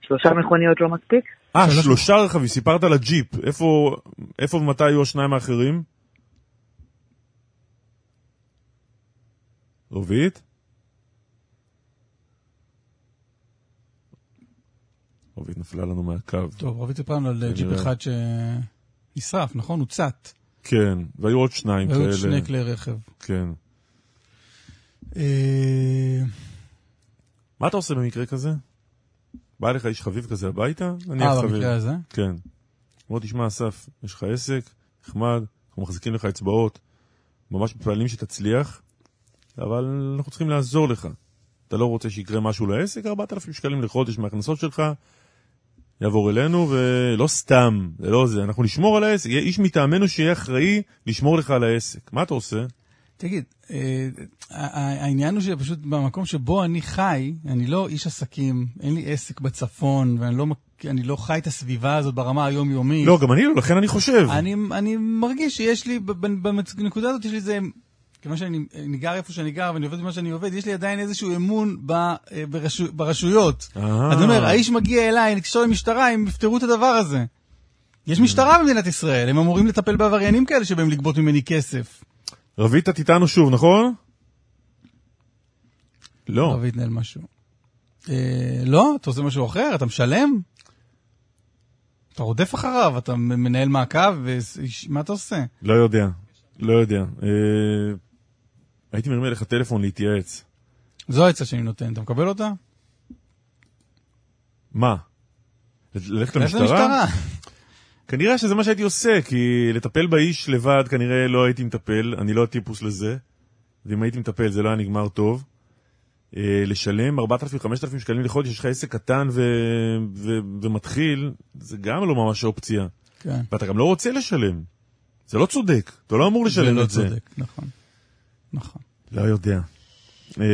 שלושה מכוניות לא מספיק? אה, שלושה רכבים, סיפרת על הג'יפ. איפה, איפה ומתי היו השניים האחרים? רובית? רובית נפלה לנו מהקו. טוב, רבית סיפר לנו על. ג'יפ אחד שנשרף, נכון? הוא צת. כן, והיו עוד שניים והיו עוד כאלה. שני כלי רכב. כן. אה, מה אתה עושה במקרה כזה? בא אליך איש חביב כזה הביתה? נניח אה, חביב. במקרה הזה? כן. בוא תשמע, אסף, יש לך עסק, נחמד, אנחנו מחזיקים לך אצבעות, ממש מתפעלים שתצליח, אבל אנחנו צריכים לעזור לך. אתה לא רוצה שיקרה משהו לעסק, 4,000 שקלים לחודש מההכנסות שלך, יעבור אלינו, ולא סתם, זה לא זה, אנחנו נשמור על העסק, יהיה איש מטעמנו שיהיה אחראי לשמור לך על העסק. מה אתה עושה? תגיד, אה, העניין הוא שפשוט במקום שבו אני חי, אני לא איש עסקים, אין לי עסק בצפון, ואני לא, אני לא חי את הסביבה הזאת ברמה היומיומית. לא, גם אני לא, לכן אני חושב. אני, אני מרגיש שיש לי, בנקודה הזאת יש לי איזה, כיוון שאני אני גר איפה שאני גר ואני עובד במה שאני עובד, יש לי עדיין איזשהו אמון ב, אה, ברשו, ברשויות. אה. אז אני אומר, האיש מגיע אליי, אני אקשור למשטרה, הם יפתרו את הדבר הזה. יש משטרה במדינת ישראל, הם אמורים לטפל בעבריינים כאלה שבאים לגבות ממני כסף. רבית, את איתנו שוב, נכון? לא. רבי התנהל משהו. אה, לא, אתה עושה משהו אחר, אתה משלם? אתה רודף אחריו, אתה מנהל מעקב, ומה אתה עושה? לא יודע, לא יודע. אה, הייתי מרים אליך טלפון להתייעץ. זו העצה שאני נותן, אתה מקבל אותה? מה? ללכת לך למשטרה? למשטרה. כנראה שזה מה שהייתי עושה, כי לטפל באיש לבד כנראה לא הייתי מטפל, אני לא הטיפוס לזה. ואם הייתי מטפל זה לא היה נגמר טוב. אה, לשלם 4,000-5,000 שקלים לחודש, יש לך עסק קטן ו... ו... ומתחיל, זה גם לא ממש אופציה. כן. ואתה גם לא רוצה לשלם. זה לא צודק, אתה לא אמור זה לשלם לא את זה. צודק, נכון. נכון. לא יודע. אה,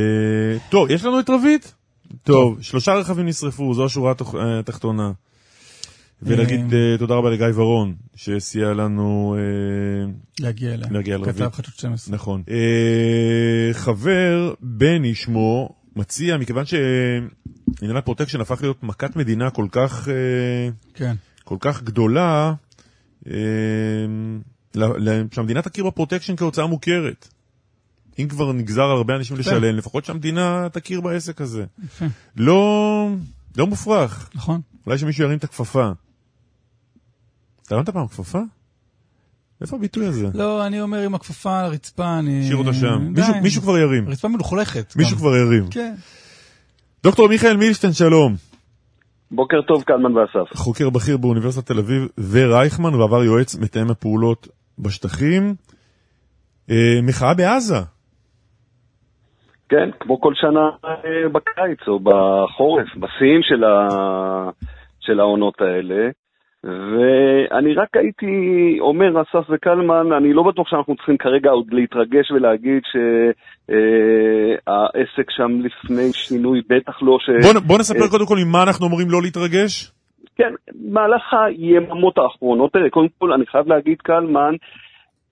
טוב, יש לנו את רבית? טוב, שלושה רכבים נשרפו, זו השורה אה, התחתונה. ולהגיד אה, תודה רבה לגיא ורון, שסייע לנו, אה, להגיע אליה. להגיע אל כתב. חדשות 12. נכון. אה, חבר בני שמו מציע, מכיוון שעניין הפרוטקשן הפך להיות מכת מדינה כל כך, אה, כן. כל כך גדולה, אה, שהמדינה תכיר בפרוטקשן כהוצאה מוכרת. אם כבר נגזר הרבה אנשים לשלם, לפחות שהמדינה תכיר בעסק הזה. יפה. לא, לא מופרך. נכון. אולי שמישהו ירים את הכפפה. אתה הרמת פעם כפפה? איפה הביטוי הזה? לא, אני אומר עם הכפפה על הרצפה, אני... השאיר אותה שם. מישהו- מישהו כבר ירים. הרצפה מלוכלכת. מישהו גם. כבר ירים. כן. דוקטור מיכאל מילשטיין, שלום. בוקר טוב, קלמן ואסף. חוקר בכיר באוניברסיטת תל אביב ורייכמן, ועבר יועץ מתאם הפעולות בשטחים. אה, מחאה בעזה. כן, כמו כל שנה אה, בקיץ או בחורף, בשיאים של, ה... של העונות האלה. ואני רק הייתי אומר, אסף וקלמן, אני לא בטוח שאנחנו צריכים כרגע עוד להתרגש ולהגיד שהעסק שם לפני שינוי, בטח לא ש... בוא, בוא נספר אה, קודם כל עם מה אנחנו אמורים לא להתרגש. כן, במהלך היממות האחרונות, תראה, קודם כל אני חייב להגיד, קלמן,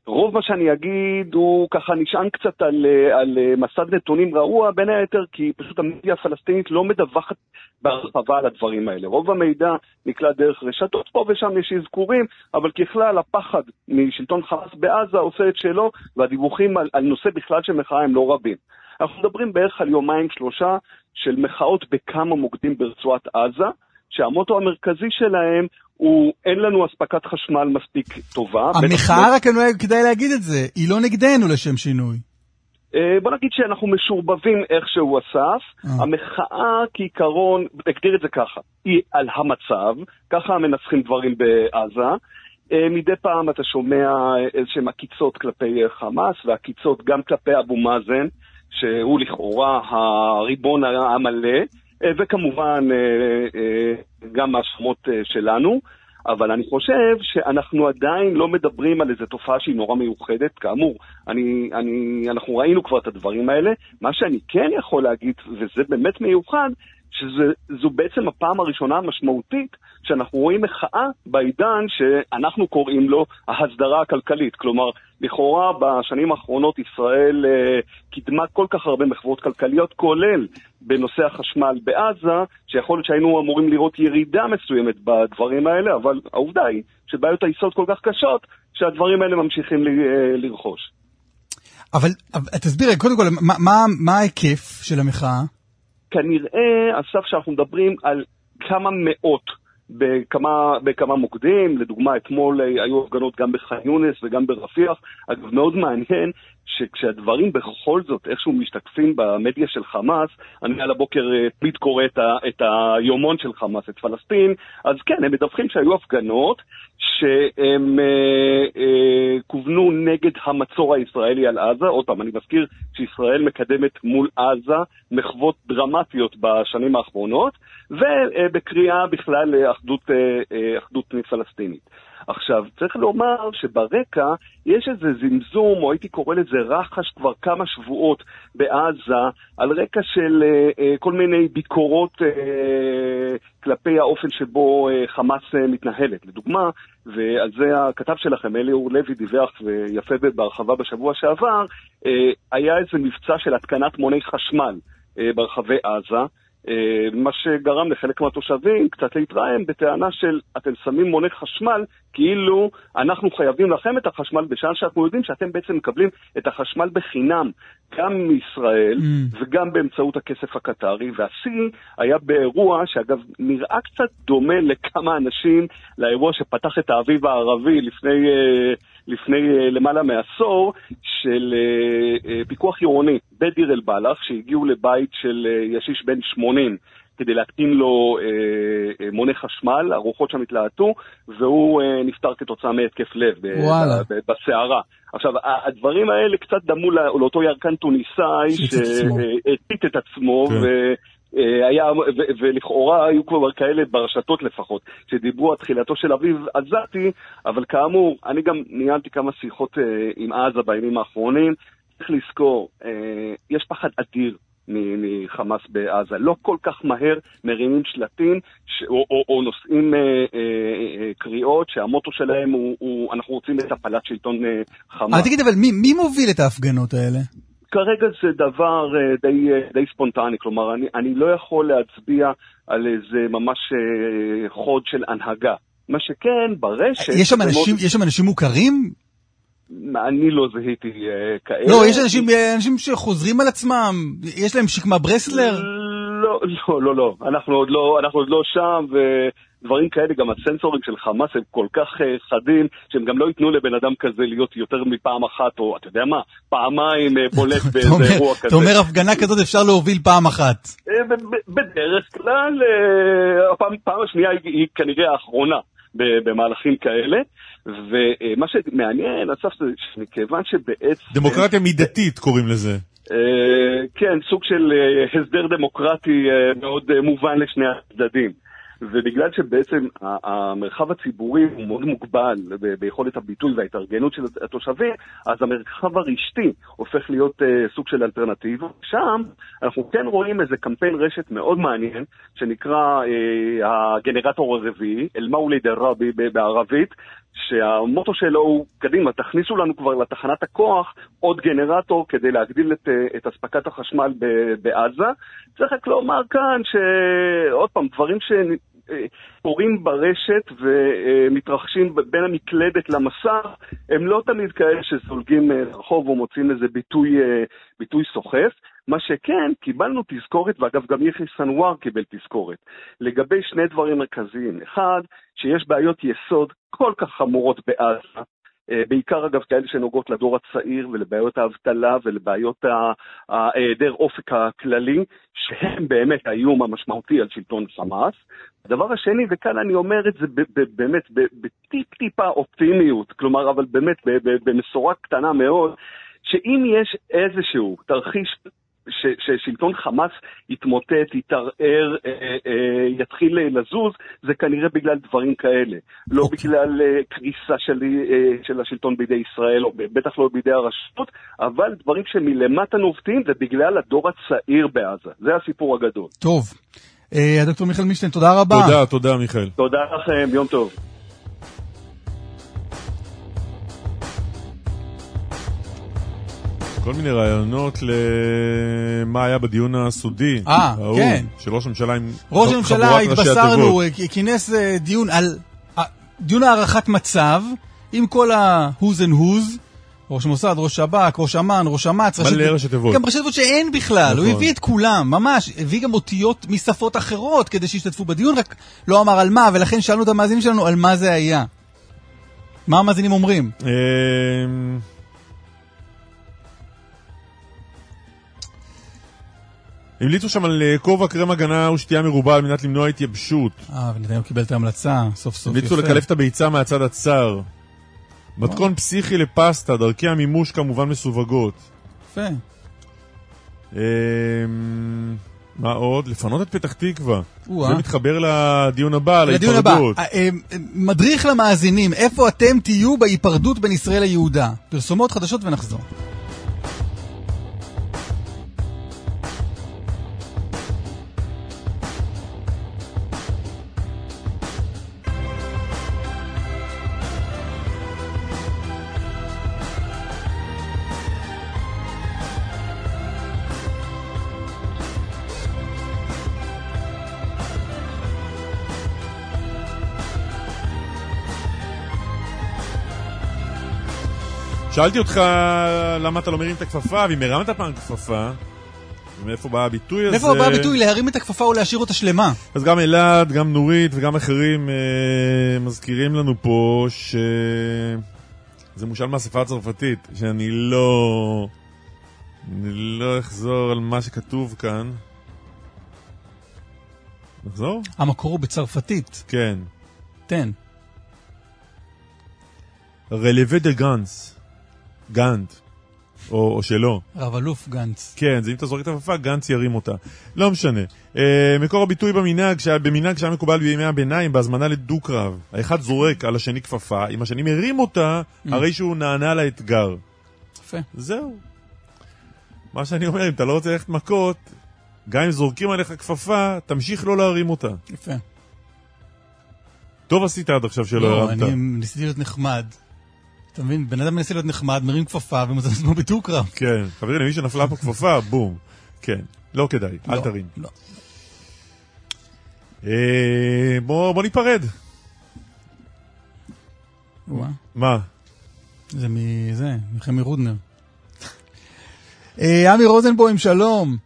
רוב מה שאני אגיד הוא ככה נשען קצת על, אה, על אה, מסד נתונים רעוע, בין היתר כי פשוט המדיה הפלסטינית לא מדווחת בהרחבה על הדברים האלה. רוב המידע נקלט דרך רשתות, פה ושם יש אזכורים, אבל ככלל הפחד משלטון חמאס בעזה עושה את שלו, והדיווחים על, על נושא בכלל של מחאה הם לא רבים. אנחנו מדברים בערך על יומיים שלושה של מחאות בכמה מוקדים ברצועת עזה, שהמוטו המרכזי שלהם הוא אין לנו אספקת חשמל מספיק טובה. המחאה, לא- רק אני- כדאי להגיד את זה, היא לא נגדנו לשם שינוי. אה, בוא נגיד שאנחנו משורבבים איכשהו אסף. אה. המחאה כעיקרון, נגדיר את זה ככה, היא על המצב, ככה מנסחים דברים בעזה. אה, מדי פעם אתה שומע איזשהם עקיצות כלפי חמאס ועקיצות גם כלפי אבו מאזן, שהוא לכאורה הריבון המלא, וכמובן אה, אה, גם האשמות אה, שלנו. אבל אני חושב שאנחנו עדיין לא מדברים על איזו תופעה שהיא נורא מיוחדת. כאמור, אני, אני, אנחנו ראינו כבר את הדברים האלה. מה שאני כן יכול להגיד, וזה באמת מיוחד, שזו בעצם הפעם הראשונה המשמעותית שאנחנו רואים מחאה בעידן שאנחנו קוראים לו ההסדרה הכלכלית. כלומר, לכאורה בשנים האחרונות ישראל אה, קידמה כל כך הרבה מחוות כלכליות, כולל בנושא החשמל בעזה, שיכול להיות שהיינו אמורים לראות ירידה מסוימת בדברים האלה, אבל העובדה היא שבעיות היסוד כל כך קשות, שהדברים האלה ממשיכים ל, אה, לרכוש. אבל אבל תסביר, קודם כל, מה- מה- מה ההיקף של המחאה? כנראה, אסף, שאנחנו מדברים על כמה מאות בכמה, בכמה מוקדים, לדוגמה אתמול אה, היו הפגנות גם בח'אן יונס וגם ברפיח. אגב, מאוד מעניין שכשהדברים בכל זאת איכשהו משתקפים במדיה של חמאס, אני על הבוקר אה, תמיד קורא את, ה, את היומון של חמאס, את פלסטין, אז כן, הם מדווחים שהיו הפגנות שהם אה, אה, כוונו נגד המצור הישראלי על עזה. עוד פעם, אני מזכיר שישראל מקדמת מול עזה מחוות דרמטיות בשנים האחרונות, ובקריאה בכלל לאחדות אה, אה, פלסטינית. עכשיו, צריך לומר שברקע יש איזה זמזום, או הייתי קורא לזה רחש כבר כמה שבועות בעזה, על רקע של אה, אה, כל מיני ביקורות אה, כלפי האופן שבו אה, חמאס אה, מתנהלת. לדוגמה, ועל זה הכתב שלכם, אליאור לוי, דיווח ויפה בהרחבה בשבוע שעבר, אה, היה איזה מבצע של התקנת מוני חשמל אה, ברחבי עזה. אה, מה שגרם לחלק מהתושבים קצת להתרעם בטענה של אתם שמים מונה חשמל כאילו אנחנו חייבים לכם את החשמל בשעה שאנחנו יודעים שאתם בעצם מקבלים את החשמל בחינם גם מישראל Mm. וגם באמצעות הכסף הקטרי והשיא היה באירוע שאגב נראה קצת דומה לכמה אנשים לאירוע שפתח את האביב הערבי לפני, אה, לפני אה, למעלה מעשור של אה, אה, פיקוח עירוני בדיר אל-בלח שהגיעו לבית של ישיש בן 80 כדי להתקין לו אה, מונה חשמל, הרוחות שם התלהטו, והוא אה, נפטר כתוצאה מהתקף לב בסערה. עכשיו, הדברים האלה קצת דמו לא- לאותו ירקן עצמו. שהצית את עצמו, כן. אה, היה, ו- ולכאורה היו כבר כאלה ברשתות לפחות, שדיברו על תחילתו של אביב עזתי, אבל כאמור, אני גם ניהלתי כמה שיחות אה, עם עזה בימים האחרונים. צריך לזכור, אה, יש פחד אדיר מחמאס בעזה. לא כל כך מהר מרימים שלטים ש- או, או, או נושאים אה, אה, אה, קריאות שהמוטו שלהם הוא, הוא אנחנו רוצים את הפלת שלטון אה, חמאס. אבל תגיד, אבל מי, מי מוביל את ההפגנות האלה? כרגע זה דבר אה, די, אה, די ספונטני, כלומר, אני, אני לא יכול להצביע על איזה ממש אה, חוד של הנהגה. מה שכן, ברשת... יש שם אנשים, יש שם אנשים מוכרים? מאוד, אני לא זיהיתי אה, כאלה. לא, יש אנשים, אנשים שחוזרים על עצמם, יש להם שקמה ברסלר? לא, לא, לא, לא. אנחנו עוד לא, אנחנו עוד לא שם, ודברים כאלה, גם הסנסורים של חמאס הם כל כך אה, חדים, שהם גם לא ייתנו לבן אדם כזה להיות יותר מפעם אחת, או אתה יודע מה, פעמיים אה, בולט באיזה אומר- אירוע כזה. אתה אומר הפגנה כזאת אפשר להוביל פעם אחת. אה, בדרך כלל, הפעם הפעם השנייה היא, היא כנראה האחרונה במהלכים כאלה. ומה שמעניין, אסף, זה שמכיוון שבעצם... דמוקרטיה מידתית קוראים לזה. אה, כן, סוג של אה, הסדר דמוקרטי אה, מאוד מובן לשני הצדדים. ובגלל שבעצם המרחב הציבורי הוא מאוד מוגבל ביכולת הביטוי וההתארגנות של התושבים, אז המרחב הרשתי הופך להיות סוג של אלטרנטיבה. שם אנחנו כן רואים איזה קמפיין רשת מאוד מעניין, שנקרא הגנרטור הרביעי, אל-מאולי דה-רבי ב- בערבית, שהמוטו שלו הוא, קדימה, תכניסו לנו כבר לתחנת הכוח עוד גנרטור כדי להגדיל את, אה, את אספקת החשמל ב- בעזה. צריך רק לומר כאן שעוד פעם, דברים שקורים ברשת ומתרחשים בין המקלדת למסך, הם לא תמיד כאלה שזולגים אה, לרחוב או מוצאים איזה ביטוי, אה, ביטוי סוחף. מה שכן, קיבלנו תזכורת, ואגב גם יחיא סנוואר קיבל תזכורת, לגבי שני דברים מרכזיים. אחד, שיש בעיות יסוד כל כך חמורות בעזה, אה, בעיקר אגב כאלה שנוגעות לדור הצעיר ולבעיות האבטלה ולבעיות ה- ההיעדר אופק הכללי, שהם באמת האיום המשמעותי על שלטון חמאס. הדבר השני, וכאן אני אומר את זה באמת בטיפ-טיפה אופטימיות, כלומר, אבל באמת במשורה קטנה מאוד, שאם יש איזשהו תרחיש ש, ששלטון חמאס יתמוטט, יתערער, אה, אה, יתחיל אה, לזוז, זה כנראה בגלל דברים כאלה. לא אוקיי. בגלל אה, קריסה של, אה, של השלטון בידי ישראל, או בטח לא בידי הרשות, אבל דברים שמלמטה נובטים, ובגלל הדור הצעיר בעזה. זה הסיפור הגדול. טוב. אה, הדוקטור מיכאל מישטיין, תודה רבה. תודה, תודה מיכאל. תודה לכם, יום טוב. כל מיני רעיונות למה היה בדיון הסודי. אה, כן. של ראש הממשלה עם ראש הממשלה, ראשי התבשרנו. אה, כינס אה, דיון על... אה, דיון הערכת מצב, עם כל ה-who's and who's, ראש מוסד, ראש שב"כ, ראש אמ"ן, ראש אמ"ץ, מלא ראשי תיבות. גם ראשי תיבות שאין בכלל, הוא נכון. הביא את כולם, ממש, הביא גם אותיות משפות אחרות כדי שישתתפו בדיון, רק לא אמר על מה, ולכן שאלנו את המאזינים שלנו על מה זה היה. מה המאזינים אומרים? המליצו שם על אה, כובע קרם הגנה ושתייה מרובה על מנת למנוע התייבשות. אה, ונתניהו קיבל את ההמלצה, סוף סוף המליצו יפה. לקלף את הביצה מהצד הצר. מתכון פסיכי לפסטה, דרכי המימוש כמובן מסווגות. יפה. אמ, מה עוד? לפנות את פתח תקווה. זה מתחבר לדיון הבא, ההיפרדות. אה, אה, מדריך למאזינים, איפה אתם תהיו בהיפרדות בין ישראל ליהודה? פרסומות חדשות ונחזור. שאלתי אותך למה אתה לא מרים את הכפפה, ואם הרמת פעם כפפה, ומאיפה בא הביטוי הזה. מאיפה בא הביטוי להרים את הכפפה או להשאיר אותה שלמה? אז גם אלעד, גם נורית וגם אחרים אה, מזכירים לנו פה ש... זה מושל מהשפה הצרפתית, שאני לא... אני לא אחזור על מה שכתוב כאן. נחזור? המקור הוא בצרפתית. כן. תן. רלווה דה גאנס. גאנט. או, או שלא. רב אלוף גנץ. כן, זה אם אתה זורק את הכפפה, גנץ ירים אותה. לא משנה. אה, מקור הביטוי במנהג, במנהג שהיה מקובל בימי הביניים, בהזמנה לדו-קרב. האחד זורק על השני כפפה, אם השני מרים אותה, Mm. הרי שהוא נענה לאתגר. יפה. זהו. מה שאני אומר, אם אתה לא רוצה ללכת מכות, גם אם זורקים עליך כפפה, תמשיך לא להרים אותה. יפה. טוב עשית עד עכשיו שלא לא, הרמת. אני ניסיתי להיות נחמד. אתה מבין? בן אדם מנסה להיות נחמד, מרים כפפה ומוצא עצמו בדו-קרב. כן, חברים, למי שנפלה פה כפפה, בום. כן, לא כדאי, אל לא, תרים. לא. אה, בוא ניפרד. מה? זה מזה, מחמי רודנר. אה, עמי רוזנבוים, שלום.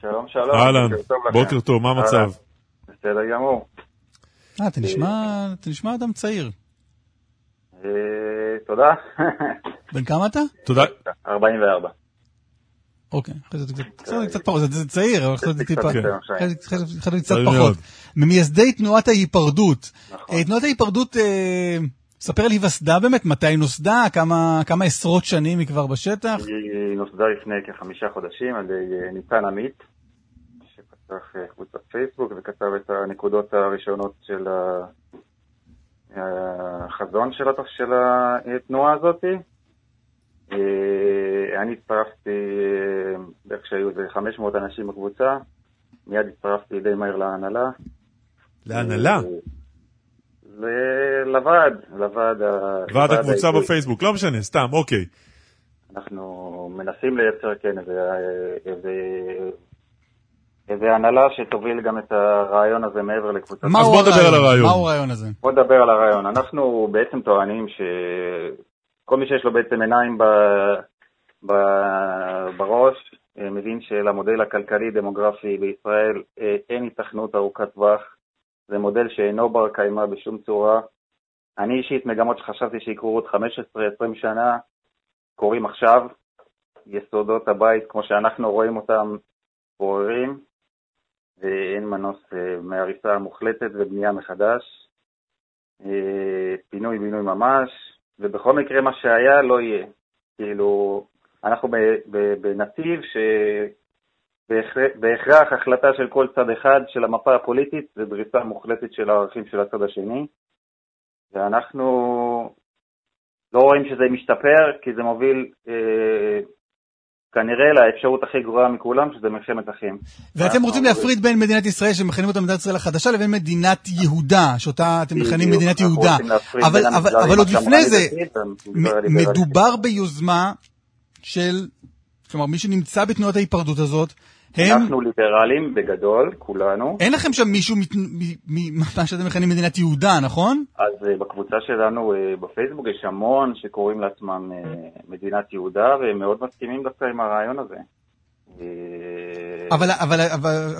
שלום, שלום. אהלן, בוקר טוב לכם. בוקר טוב, מה המצב? בסדר גמור. אה, אתה נשמע אדם צעיר. אה, תודה. בן כמה אתה? תודה. 44. אוקיי, אחרי זה קצת- פחות, זה- זה צעיר, אבל אחרי זה קצת פחות. ממייסדי תנועת ההיפרדות. נכון. אה, תנועת ההיפרדות, אה, ספר על היווסדה באמת, מתי נוסדה, כמה כמה עשרות שנים היא כבר בשטח. היא נוסדה לפני כחמישה חודשים על ידי אה, ניצן עמית, שפתח אה, קבוצת פייסבוק וכתב את הנקודות הראשונות של החזון של הת- של התנועה הזאת. אה, אני הצטרפתי, אה, בערך שהיו איזה 500 אנשים בקבוצה, מיד הצטרפתי די מהר להנהלה. להנהלה? ל- לוועד, לוועד ה- ועד הקבוצה. בפייסבוק, לא משנה, סתם, אוקיי. אנחנו מנסים לייצר, כן, איזה, איזה, הנהלה שתוביל גם את הרעיון הזה מעבר לקבוצת... מהו בוא נדבר על הרעיון. מהו הרעיון הזה? בוא נדבר על הרעיון. אנחנו בעצם טוענים שכל מי שיש לו בעצם עיניים ב... ב... בראש, אה, מבין שלמודל הכלכלי-דמוגרפי בישראל אה, אין היתכנות ארוכת טווח. זה מודל שאינו בר קיימא בשום צורה. אני אישית, מגמות שחשבתי שיקרו עוד 15-20 שנה, קורים עכשיו. יסודות הבית, כמו שאנחנו רואים אותם, בוררים, ואין מנוס אה, מהריסה מוחלטת ובנייה מחדש. אה, פינוי-בינוי ממש, ובכל מקרה מה שהיה לא יהיה. כאילו, אנחנו בנתיב שבהכרח החלטה של כל צד אחד של המפה הפוליטית זה דריסה מוחלטת של הערכים של הצד השני, ואנחנו לא רואים שזה משתפר, כי זה מוביל אה, כנראה לאפשרות הכי גרועה מכולם, שזה מלחמת אחים. ואתם אנחנו רוצים להפריד בין מדינת ישראל, שמכנים אותה מדינת ישראל החדשה, לבין מדינת יהודה, שאותה אתם מכנים מדינת יהודה. אבל, עוד לפני זה. מדובר ביוזמה של, כלומר, מי שנמצא בתנועת ההיפרדות הזאת, הם, אנחנו ליברלים בגדול, כולנו. אין לכם שם מישהו מת- מ- מ- שאתם מכנים מדינת יהודה, נכון? אז אה, בקבוצה שלנו אה, בפייסבוק יש המון שקוראים לעצמם אה, מדינת יהודה, והם מאוד מסכימים דווקא עם הרעיון הזה. אבל, אבל, אבל,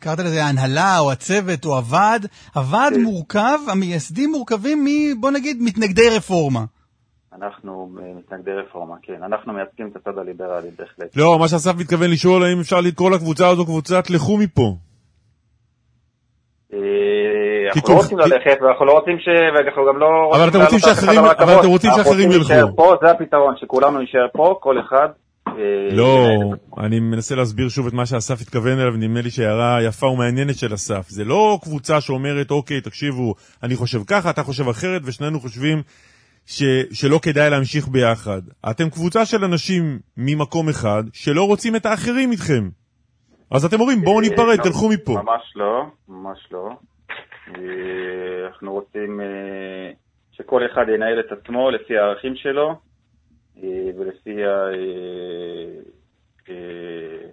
קראת לזה ההנהלה, או הצוות, או הוועד. הוועד כן. מורכב, המייסדים מורכבים מ, בוא נגיד, מתנגדי רפורמה. אנחנו מתנגדי רפורמה, כן. אנחנו מייצגים את הצד הליברלי, בהחלט. לא, מה שאסף מתכוון לשאול, האם אפשר לקרוא לקבוצה הזו קבוצת לכו מפה. אה, אנחנו לא רוצים ללכת, ואנחנו לא רוצים ש... ואנחנו גם לא אבל אתם רוצים שאחרים- לרכבות. אבל אתם רוצים אנחנו שאחרים להישאר ילכו. פה, זה הפתרון, שכולנו נישאר פה, כל אחד. אה, לא, אני מנסה להסביר שוב את מה שאסף התכוון אליו, נדמה לי שהערה יפה ומעניינת של אסף. זה לא קבוצה שאומרת, אוקיי, תקשיבו, אני חושב ככה, אתה חושב אחרת, ושנינו חושבים ש, שלא כדאי להמשיך ביחד. אתם קבוצה של אנשים ממקום אחד שלא רוצים את האחרים איתכם. אז אתם אומרים, בואו ניפרד, לא, תלכו מפה. ממש לא, ממש לא. אה, אנחנו רוצים אה, שכל אחד ינהל את עצמו לפי הערכים שלו אה, ולפי ה... אה, אה,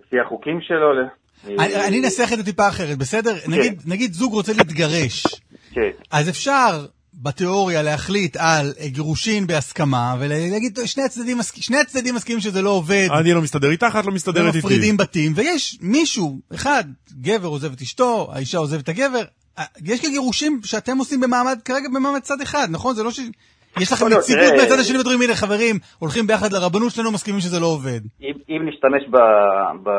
לפי החוקים שלו. אה, אני אנסח את זה טיפה אחרת, בסדר? נגיד, נגיד זוג רוצה להתגרש, כן, אז אפשר בתיאוריה להחליט על אה, גירושין בהסכמה, ולהגיד, שני הצדדים, מסכ- שני הצדדים מסכימים שזה לא עובד, אני לא מסתדר איתך, את לא מסתדרת איתי. ומפרידים בתים, ויש מישהו, אחד, גבר עוזב את אשתו, האישה עוזבת את הגבר, אה, יש כאן גירושים שאתם עושים במעמד, כרגע במעמד צד אחד, נכון? זה לא ש... יש לכם נציגות תראה- מהצד השני ודברים, הנה חברים, הולכים ביחד לרבנות שלנו, מסכימים שזה לא עובד. אם, אם נשתמש ב, ב,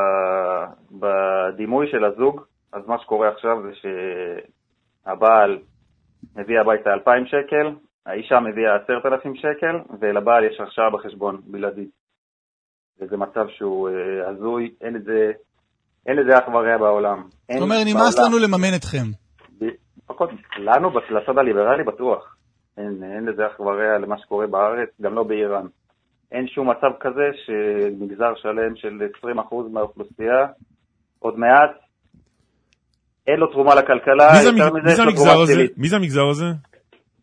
בדימוי של הזוג, אז מה שקורה עכשיו זה שהבעל מביא הביתה 2,000 שקל, האישה מביאה 10,000 שקל, ולבעל יש הרשאה בחשבון בלעדית. וזה מצב שהוא אה, הזוי, אין לזה, אין לזה אח ורע בעולם. זאת אומרת, נמאס לנו לממן אתכם. לפחות לנו, לצד הליברלי בטוח. אין, אין לזה אח ורע למה שקורה בארץ, גם לא באיראן. אין שום מצב כזה שמגזר שלם של 20% מהאוכלוסייה, עוד מעט, אין לו תרומה לכלכלה, מי זה, יותר מי מזה, זה יש לו המגזר הזה? מי זה המגזר הזה?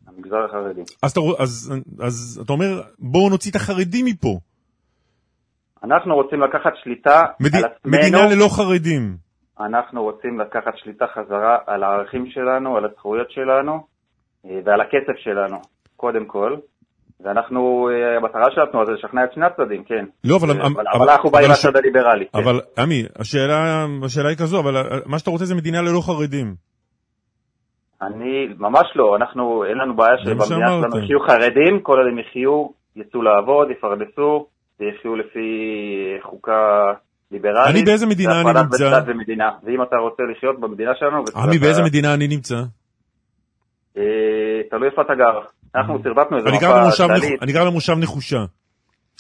המגזר החרדי. אז אתה, רוא- אז, אז אתה אומר, בואו נוציא את החרדים מפה. אנחנו רוצים לקחת שליטה מד... על עצמנו, מדינה ללא חרדים. אנחנו רוצים לקחת שליטה חזרה על הערכים שלנו, על הזכויות שלנו אה, ועל הכסף שלנו, קודם כל. ואנחנו, אה, המטרה שלנו זה לשכנע את שני הצדדים, כן. לא, אבל... אבל, אבל אנחנו באים לצד הליברלי. כן. אבל, עמי, השאלה, השאלה היא כזו, אבל אה, מה שאתה רוצה זה מדינה ללא חרדים. אני, ממש לא, אנחנו, אין לנו בעיה זה שבמדינה. שלנו יחיו חרדים, כל עוד הם יחיו, יצאו לעבוד, יפרנסו, ויחיו לפי חוקה ליברלית. אני באיזה מדינה אני נמצא? בין דת ומדינה. ואם אתה רוצה לחיות במדינה שלנו, עמי, באיזה מדינה אני נמצא? אה, תלוי איפה אתה גר. אנחנו תרבטנו איזה מפה נחו- אני גר במושב נחושה,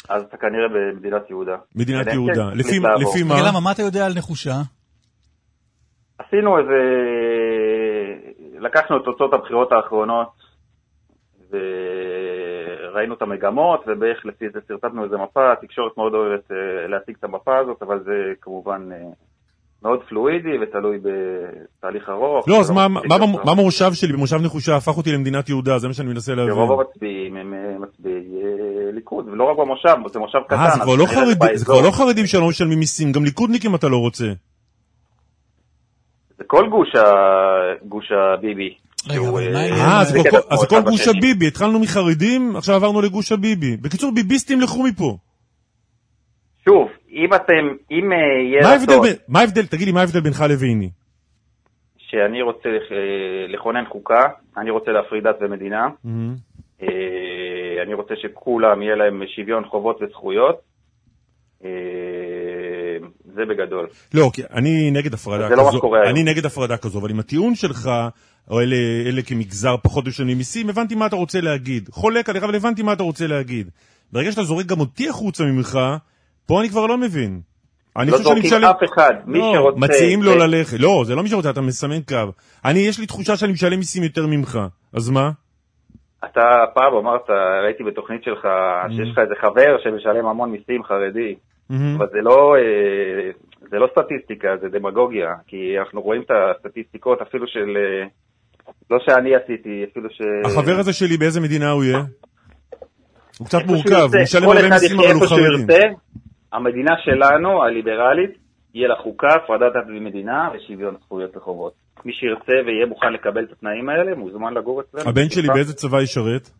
אז אתה כנראה במדינת יהודה. מדינת יהודה. לפי- מה? למה, מה אתה יודע על נחושה? עשינו איזה... לקחנו את תוצאות הבחירות האחרונות וראינו את המגמות ובערך לפי זה שרטטנו איזה מפה, התקשורת מאוד אוהבת אה, להציג את המפה הזאת, אבל זה כמובן אה, מאוד פלואידי ותלוי בתהליך ארוך. לא, אז זה מה- מה שלי, במושב נחושה, הפך אותי למדינת יהודה, זה מה שאני מנסה להבין. רוב המצביעים הם אה, מצביעי אה, ליכוד, ולא רק במושב, זה מושב קטן. אה, זה אז כבר לא חרדים- זה באזור. כבר לא חרדים שלא משלמים מיסים, גם ליכודניקים אתה לא רוצה. זה כל גוש ה- גוש הביבי. אה? אה, אז זה כל גוש. הביבי, התחלנו מחרדים, עכשיו עברנו לגוש הביבי. בקיצור, ביביסטים לכו מפה. שוב, אם אתם, אם אה, יהיה רצון מה ההבדל, תגיד לי, מה ההבדל בינך לביני? שאני רוצה לכונן חוקה, אני רוצה להפריד דת ומדינה. אה, אני רוצה שכולם יהיה להם שוויון חובות וזכויות, אה, זה בגדול. לא, כי אני נגד הפרדה זה לא מה כזו, שקורה היום. אני נגד הפרדה כזו, אבל עם הטיעון שלך, או אלה, אלה כמגזר פחות משלמים מיסים, הבנתי מה אתה רוצה להגיד. חולק עליך, אבל הבנתי מה אתה רוצה להגיד. ברגע שאתה זורק גם אותי החוצה ממך, פה אני כבר לא מבין. אני לא זורקים משלם... אף אחד, מי לא, שרוצה... מציעים לו אה, ללכת. לא, זה לא מי שרוצה, אתה מסמן קו. אני, יש לי תחושה שאני משלם מיסים יותר ממך. אז מה? אתה פעם אמרת, ראיתי בתוכנית שלך, שיש לך איזה חבר שמשלם המון מיסים חרדי, מהמם. אבל זה לא, אה, זה לא סטטיסטיקה, זה דמגוגיה, כי אנחנו רואים את הסטטיסטיקות אפילו של, אה, לא שאני עשיתי, אפילו ש... החבר הזה שלי, באיזה מדינה הוא יהיה? הוא קצת מורכב. הוא משלם הרבה מיסים, אבל הוא. ירצה. המדינה שלנו, הליברלית, יהיה לה חוקה, הפרדת דת ומדינה ושוויון זכויות וחובות. מי שירצה ויהיה מוכן לקבל את התנאים האלה, מוזמן לגור אצלנו. הבן שלי. באיזה צבא ישרת?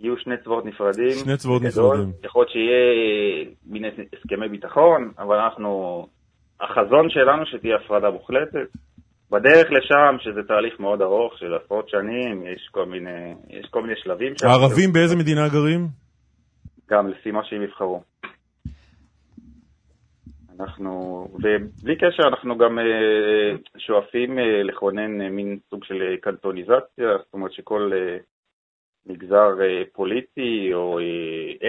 יהיו שני צבאות נפרדים. שני צבאות. נפרדים. יכול להיות שיהיה אה, מין הסכמי ביטחון, אבל אנחנו... החזון שלנו שתהיה הפרדה מוחלטת. בדרך לשם, שזה תהליך מאוד ארוך של עשרות שנים, יש כל מיני, יש כל מיני שלבים. הערבים באיזה מדינה גרים? גם לפי מה שהם יבחרו. אנחנו, ובלי קשר, אנחנו גם אה, שואפים אה, לכונן אה, מין סוג של קנטוניזציה, זאת אומרת שכל מגזר פוליטי או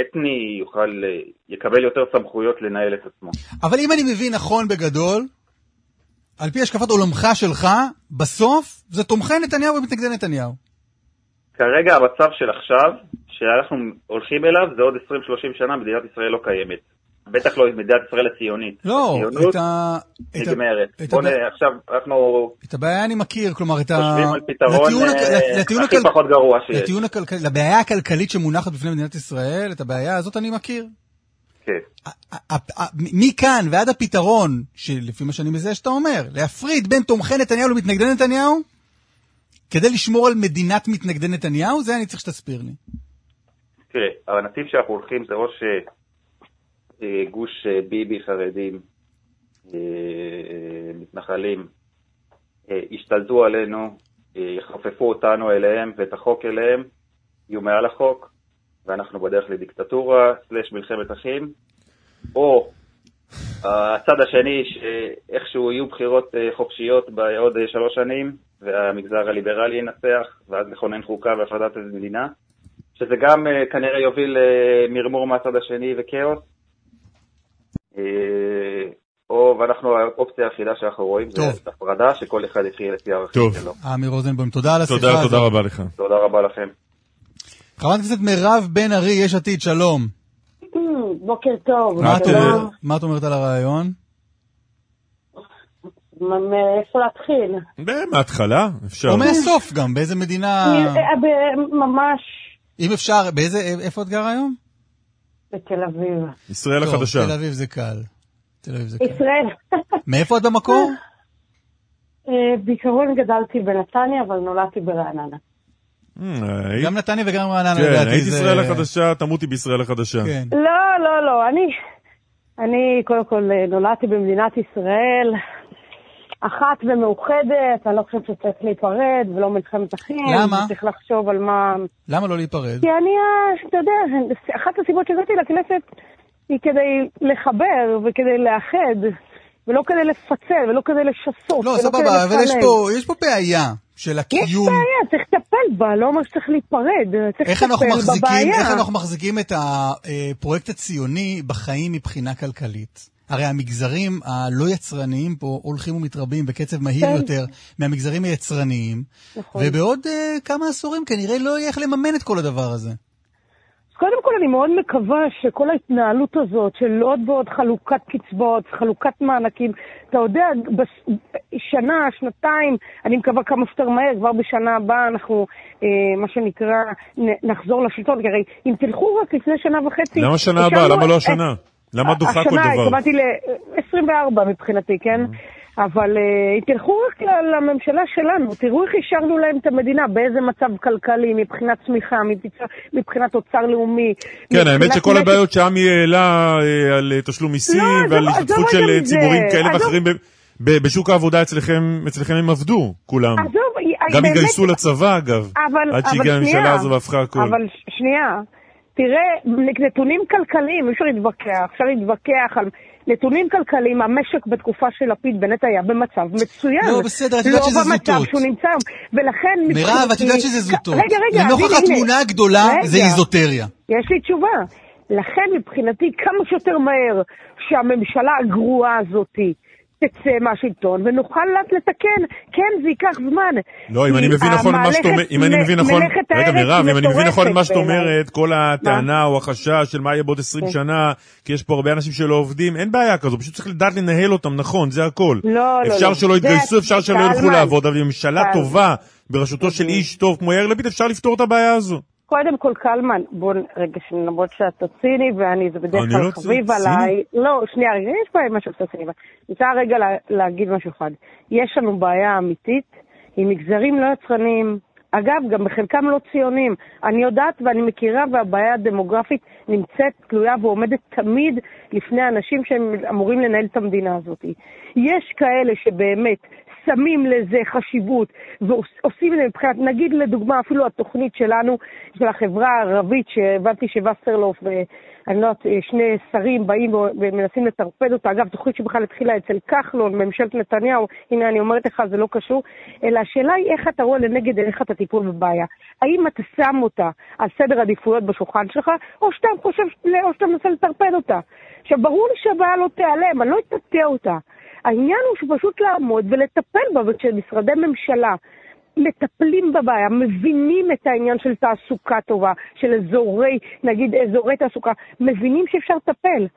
אתני יוכל, יקבל יותר סמכויות לנהל את עצמו. אבל אם אני מבין נכון בגדול, על פי השקפת עולמך שלך, בסוף זה תומכי נתניהו ומתנגדי נתניהו. כרגע המצב של עכשיו, שאנחנו הולכים אליו, זה עוד 20-30 שנה מדינת ישראל לא קיימת. בטח לא מדינת ישראל הציונית. לא, את ה... את נגמרת. את בוא הב- נ... עכשיו אנחנו את הבעיה אני מכיר, כלומר, את ה... חושבים על פתרון אה, הכי פחות גרוע שיש. לבעיה הכלכלית שמונחת בפני מדינת ישראל, את הבעיה הזאת אני מכיר. כן. מכאן ועד הפתרון, שלפי מה שאני מזהה שאתה אומר, להפריד בין תומכי נתניהו למתנגדי נתניהו, כדי לשמור על מדינת מתנגדי נתניהו, זה אני צריך שתסביר לי. תראה, הנתיב שאנחנו הולכים זה או שגוש אה, ביבי חרדים, אה, מתנחלים, אה, ישתלטו עלינו, אה, יחפפו אותנו אליהם ואת החוק אליהם, יהיו מעל החוק, ואנחנו בדרך לדיקטטורה, סלש מלחמת אחים, או הצד השני, שאיכשהו יהיו בחירות אה, חופשיות בעוד אה, שלוש שנים, והמגזר הליברלי ינצח, ואז לכונן חוקה והפרדת מדינה, שזה גם אה, כנראה יוביל למרמור מהצד השני וכאוס. או, ואנחנו, האופציה היחידה שאנחנו רואים זה הפרדה, שכל אחד יחיה לפי הערכים שלו. עמי רוזנבוים, תודה על השיחה הזאת. תודה, תודה רבה לך. תודה רבה לכם. חברת הכנסת מירב בן ארי, יש עתיד, שלום. בוקר טוב. מה את אומרת- מה את אומרת על הרעיון? מאיפה להתחיל? מההתחלה, אפשר. או מהסוף גם, באיזה מדינה... אה, ממש אם אפשר, באיזה, איפה את גר היום? בתל אביב. ישראל טוב, החדשה. תל אביב זה קל. תל אביב זה קל. ישראל. מאיפה את במקור? אה, בעיקרון גדלתי בנתניה, אבל נולדתי ברעננה. אה, גם נתניה וגם רעננה, כן, לדעתי, היית זה- ישראל החדשה, תמותי בישראל החדשה. כן. לא, לא, לא, אני, אני קודם כל אה, נולדתי במדינת ישראל, אחת ומאוחדת, אני לא חושבת שצריך להיפרד ולא מלחמת אחים. למה? צריך לחשוב על מה... למה לא להיפרד? כי אני, אה, אתה יודע, אחת הסיבות שהגעתי לכנסת היא כדי לחבר וכדי לאחד, ולא כדי לפצל ולא כדי לשסות. לא, סבבה, אבל יש. פה, יש פה בעיה של יש הקיום. בעיה, צריך לטפל בה, לא אומר שצריך להיפרד, צריך לטפל בבעיה. איך אנחנו מחזיקים את הפרויקט הציוני בחיים מבחינה כלכלית? הרי המגזרים הלא יצרניים פה הולכים ומתרבים בקצב מהיר כן. יותר מהמגזרים היצרניים, נכון. ובעוד uh, כמה עשורים כנראה לא יהיה איך לממן את כל הדבר הזה. אז קודם כל אני מאוד מקווה שכל ההתנהלות הזאת של עוד ועוד חלוקת קצבאות, חלוקת מענקים, אתה יודע, בס- שנה, שנתיים, אני מקווה כמה שיותר מהר, כבר בשנה הבאה אנחנו, אה, מה שנקרא, נחזור לשלטון, כי הרי אם תלכו רק לפני שנה וחצי... למה שנה הבאה? למה לא את- השנה? למה דוחה כל השנה, דבר? התכוונתי ל-24 מבחינתי, כן? אבל אה, אם תלכו רק לממשלה שלנו, תראו איך השארנו להם את המדינה, באיזה מצב כלכלי, מבחינת צמיחה, מבחינת- אוצר לאומי. כן, האמת שכל הבעיות שעמי העלה אה, על אה, תשלום מיסים לא, ועל השתתפות של. ציבורים כאלה ואחרים בשוק העבודה אצלכם, אצלכם הם עבדו, כולם. עזוב, גם התגייסו לצבא, אגב. אבל, עד אבל שהגיעה הממשלה הזו והפכה הכל. אבל שנייה, תראה, נתונים כלכליים, אי אפשר להתווכח, אפשר להתווכח על נתונים כלכליים, המשק בתקופה של לפיד בנט היה במצב מצוין. לא, בסדר, את יודעת שזה לא במצב זוטות. שהוא נמצא היום, ולכן... מירב, את יודעת שזה זוטות. רגע, רגע, לנוכח. התמונה הגדולה זה. איזוטריה. יש לי תשובה. לכן מבחינתי, כמה שיותר מהר שהממשלה הגרועה הזאתי תצא מהשלטון ונוכל לתקן. כן, זה ייקח זמן. לא, אם אני מבין נכון מה שאת אומרת, אם אני מבין נכון, רגע מירב, אם אני מבין נכון מה שאת אומרת, כל הטענה או החשש של מה יהיה בעוד 20 כן. שנה, כי יש פה הרבה אנשים שלא עובדים, אין בעיה כזו, פשוט צריך לדעת לנהל אותם נכון, זה הכל. לא, לא, אפשר לא. שלא זה- יתגייסו, אפשר שלא ילכו. לעבוד, אבל עם ממשלה. טובה, בראשותו של איש טוב כמו יאיר לפיד, אפשר לפתור את הבעיה הזו. קודם כל, קלמן, בוא, נ- רגע, למרות שאתה ציני, ואני, זה בדרך כלל לא חביב ציני. עליי. לא, שנייה, רגע, יש בעיה עם משהו קצת ציני, אני רוצה רגע לה, להגיד משהו אחד. יש לנו בעיה אמיתית עם מגזרים לא יצרניים. אגב, גם בחלקם לא ציונים. אני יודעת ואני מכירה, והבעיה הדמוגרפית נמצאת, תלויה ועומדת תמיד לפני אנשים שהם אמורים לנהל את המדינה הזאת. יש כאלה שבאמת שמים לזה חשיבות ועושים את זה מבחינת, נגיד לדוגמה אפילו התוכנית שלנו, של החברה הערבית, שהבנתי שווסרלוף ואני לא יודעת, שני שרים באים ומנסים לטרפד אותה, אגב, תוכנית שבכלל התחילה אצל כחלון, ממשלת נתניהו, הנה אני אומרת לך, זה לא קשור, אלא השאלה היא איך אתה רואה לנגד עיניך את הטיפול בבעיה. האם אתה שם אותה על סדר עדיפויות בשולחן שלך, או שאתה חושב, או שאתה מנסה לטרפד אותה. עכשיו, ברור לי שהבעיה לא תיעלם, אני לא אטאטא אותה. העניין הוא שפשוט לעמוד ולטפל בה, וכשמשרדי ממשלה מטפלים בבעיה, מבינים את העניין של תעסוקה טובה, של אזורי, נגיד אזורי תעסוקה, מבינים שאפשר לטפל.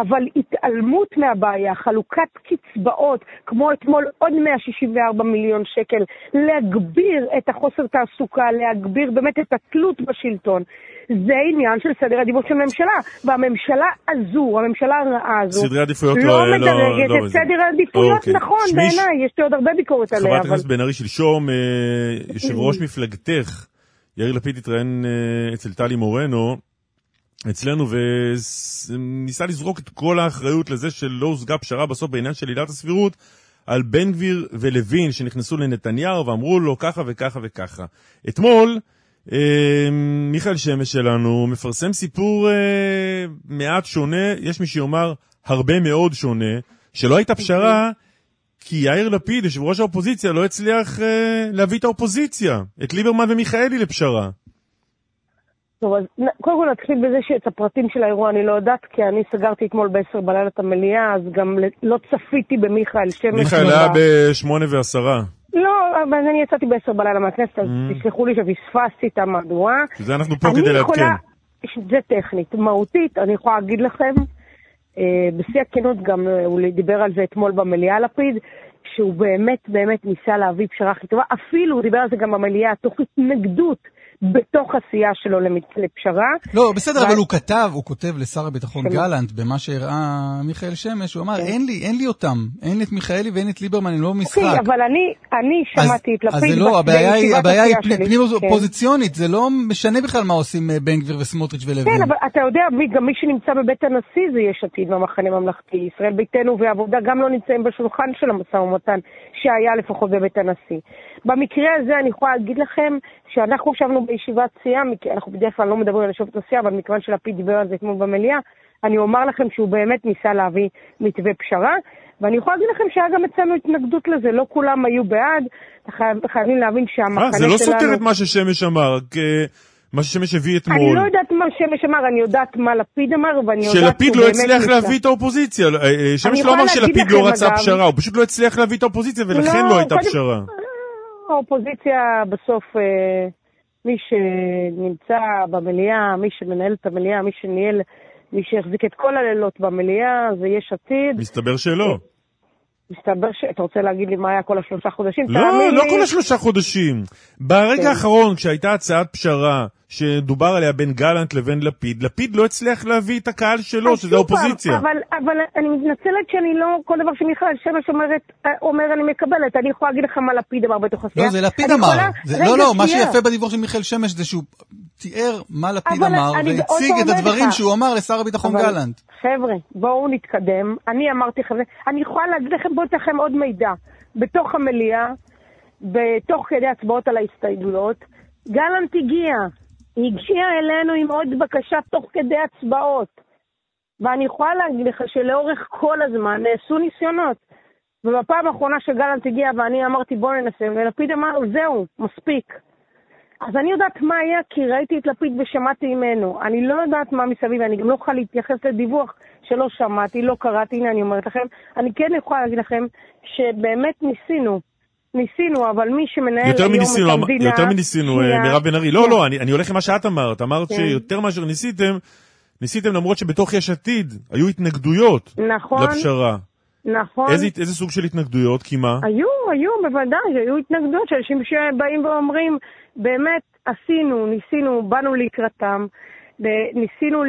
אבל התעלמות מהבעיה, חלוקת קצבאות, כמו אתמול עוד 164 מיליון שקל, להגביר את החוסר תעסוקה, להגביר באמת את התלות בשלטון, זה עניין של סדר עדיפות של ממשלה. והממשלה הזו, הממשלה הרעה הזו, סדרי עדיפויות לא, לא- לא- מדרגת לא את בזה. סדר העדיפויות, אוקיי. נכון, שמי- בעיניי, יש לי עוד הרבה ביקורת עליה, חברת אבל... הכנסת בן ארי, שלשום, אה, יושב ראש מפלגתך, יאיר לפיד התראיין אה, אצל טלי מורנו, אצלנו, וניסה לזרוק את כל האחריות לזה שלא הושגה פשרה בסוף בעניין של עילת הסבירות, על בן גביר ולוין שנכנסו לנתניהו ואמרו לו ככה וככה וככה. אתמול, אה, מיכאל שמש שלנו מפרסם סיפור אה, מעט שונה, יש מי שיאמר הרבה מאוד שונה, שלא הייתה פשרה, כי יאיר לפיד, יושב ראש האופוזיציה, לא הצליח אה, להביא את האופוזיציה, את ליברמן ומיכאלי לפשרה. טוב, אז קודם כל נתחיל בזה שאת הפרטים של האירוע אני לא יודעת, כי אני סגרתי אתמול ב-10 בלילה את המליאה, אז גם לא צפיתי במיכאל שמש. מיכאל היה בשמונה ועשרה. לא, אבל אני יצאתי ב-10 בלילה מהכנסת, אז Mm. תסלחו לי שפספסתי את המהדורה. זה אנחנו פה כדי לעדכן. זה טכנית. מהותית, אני יכולה להגיד לכם, אה, בשיא הכנות גם אה, הוא דיבר על זה אתמול במליאה, לפיד, שהוא באמת באמת ניסה להביא פשרה הכי טובה. אפילו, הוא דיבר על זה גם במליאה, תוך התנגדות בתוך עשייה שלו לפשרה. לא, בסדר, אבל הוא כתב, הוא כותב לשר הביטחון שמה? גלנט, במה שהראה מיכאל שמש, הוא כן. אמר, אין לי, אין לי אותם. אין את מיכאלי ואין את ליברמן, הם לא במשחק. אוקיי, אבל אני, אני שמעתי את אז לפיד זה לא, הבעיה היא, הבעיה היא פנים כן. אופוזיציונית, זה לא משנה בכלל מה עושים אה, בן גביר וסמוטריץ' ולוין. כן, אבל אתה יודע, גם מי שנמצא בבית הנשיא זה יש עתיד והמחנה הממלכתי. ישראל ביתנו ועבודה גם לא נמצאים בשולחן של המשא ומתן שהיה לפחות בבית הנשיא. במקרה הזה אני יכולה להגיד לכם שאנחנו ישבנו בישיבת סיעה, אנחנו בדרך כלל לא מדברים על ישיבת הסיעה, אבל מכיוון שלפיד דיבר על זה אתמול במליאה, אני אומר לכם שהוא באמת ניסה להביא מתווה פשרה, ואני יכולה להגיד לכם שהיה גם אצלנו התנגדות לזה, לא כולם היו בעד, חייב, חייבים להבין שהמחנה אה, שלנו... זה לא סותר את מה ששמש אמר, מה ששמש הביא אני אתמול. לא יודעת מה שמש אמר, אני יודעת מה לפיד אמר, ואני יודעת שלפיד לא הצליח ניסה. להביא את האופוזיציה. אה, אה, שמש לא אמר שלפיד לא רצה אגב- פשרה, הוא פשוט לא הצליח להביא את האופוזיציה ולכן לא, לא הייתה קודם- פשרה. האופוזיציה בסוף, אה, מי שנמצא במליאה, מי שמנהל את המליאה, מי שניהל, מי שהחזיק את כל הלילות במליאה, זה יש עתיד. מסתבר שלא. מסתבר ש... אתה רוצה להגיד לי מה היה כל השלושה חודשים? לא, לא כל השלושה חודשים. ברגע כן. האחרון, כשהייתה הצעת פשרה שדובר עליה בין גלנט לבין לפיד, לפיד לא הצליח להביא את הקהל שלו, שזה האופוזיציה. אבל, אבל אני מתנצלת שאני לא, כל דבר שמיכל שמש אומרת, אה, אומר אני מקבלת. אני יכולה להגיד לך מה לפיד אמר בתוך הסיעה. לא, זה לפיד אמר. יכולה- זה- לא, לא, מה. שיפה בדיווח של מיכאל שמש זה שהוא תיאר מה לפיד אמר, והציג את הדברים לך. שהוא אמר לשר הביטחון אבל, גלנט. חבר'ה, בואו נתקדם. אני אמרתי לכם, אני יכולה להגיד לכם, בואו אתן לכם עוד מידע. בתוך המליאה, בתוך כדי הצבעות על ההסתייגויות, גלנט הגיע. הגיע אלינו עם עוד בקשה תוך כדי הצבעות. ואני יכולה להגיד לך שלאורך כל הזמן נעשו ניסיונות. ובפעם האחרונה שגלנט הגיע ואני אמרתי בואו ננסה, ולפיד אמר זהו, מספיק. אז אני יודעת מה היה, כי ראיתי את לפיד ושמעתי ממנו. אני לא יודעת מה מסביב, אני גם לא יכולה להתייחס לדיווח שלא שמעתי, לא קראתי, הנה אני אומרת לכם. אני כן יכולה להגיד לכם שבאמת ניסינו. ניסינו, אבל מי שמנהל יותר היום מניסינו, את המדינה... יותר מניסינו, אה, שנייה, מירב בן ארי. לא, שנייה. לא, אני אני הולך עם מה שאת אמרת. אמרת כן. שיותר מאשר ניסיתם, ניסיתם למרות שבתוך יש עתיד היו התנגדויות נכון, לפשרה. נכון. איזה איזה סוג של התנגדויות? כי מה? היו, היו, בוודאי, היו התנגדויות של אנשים שבאים ואומרים, באמת, עשינו, ניסינו, באנו לקראתם, ניסינו,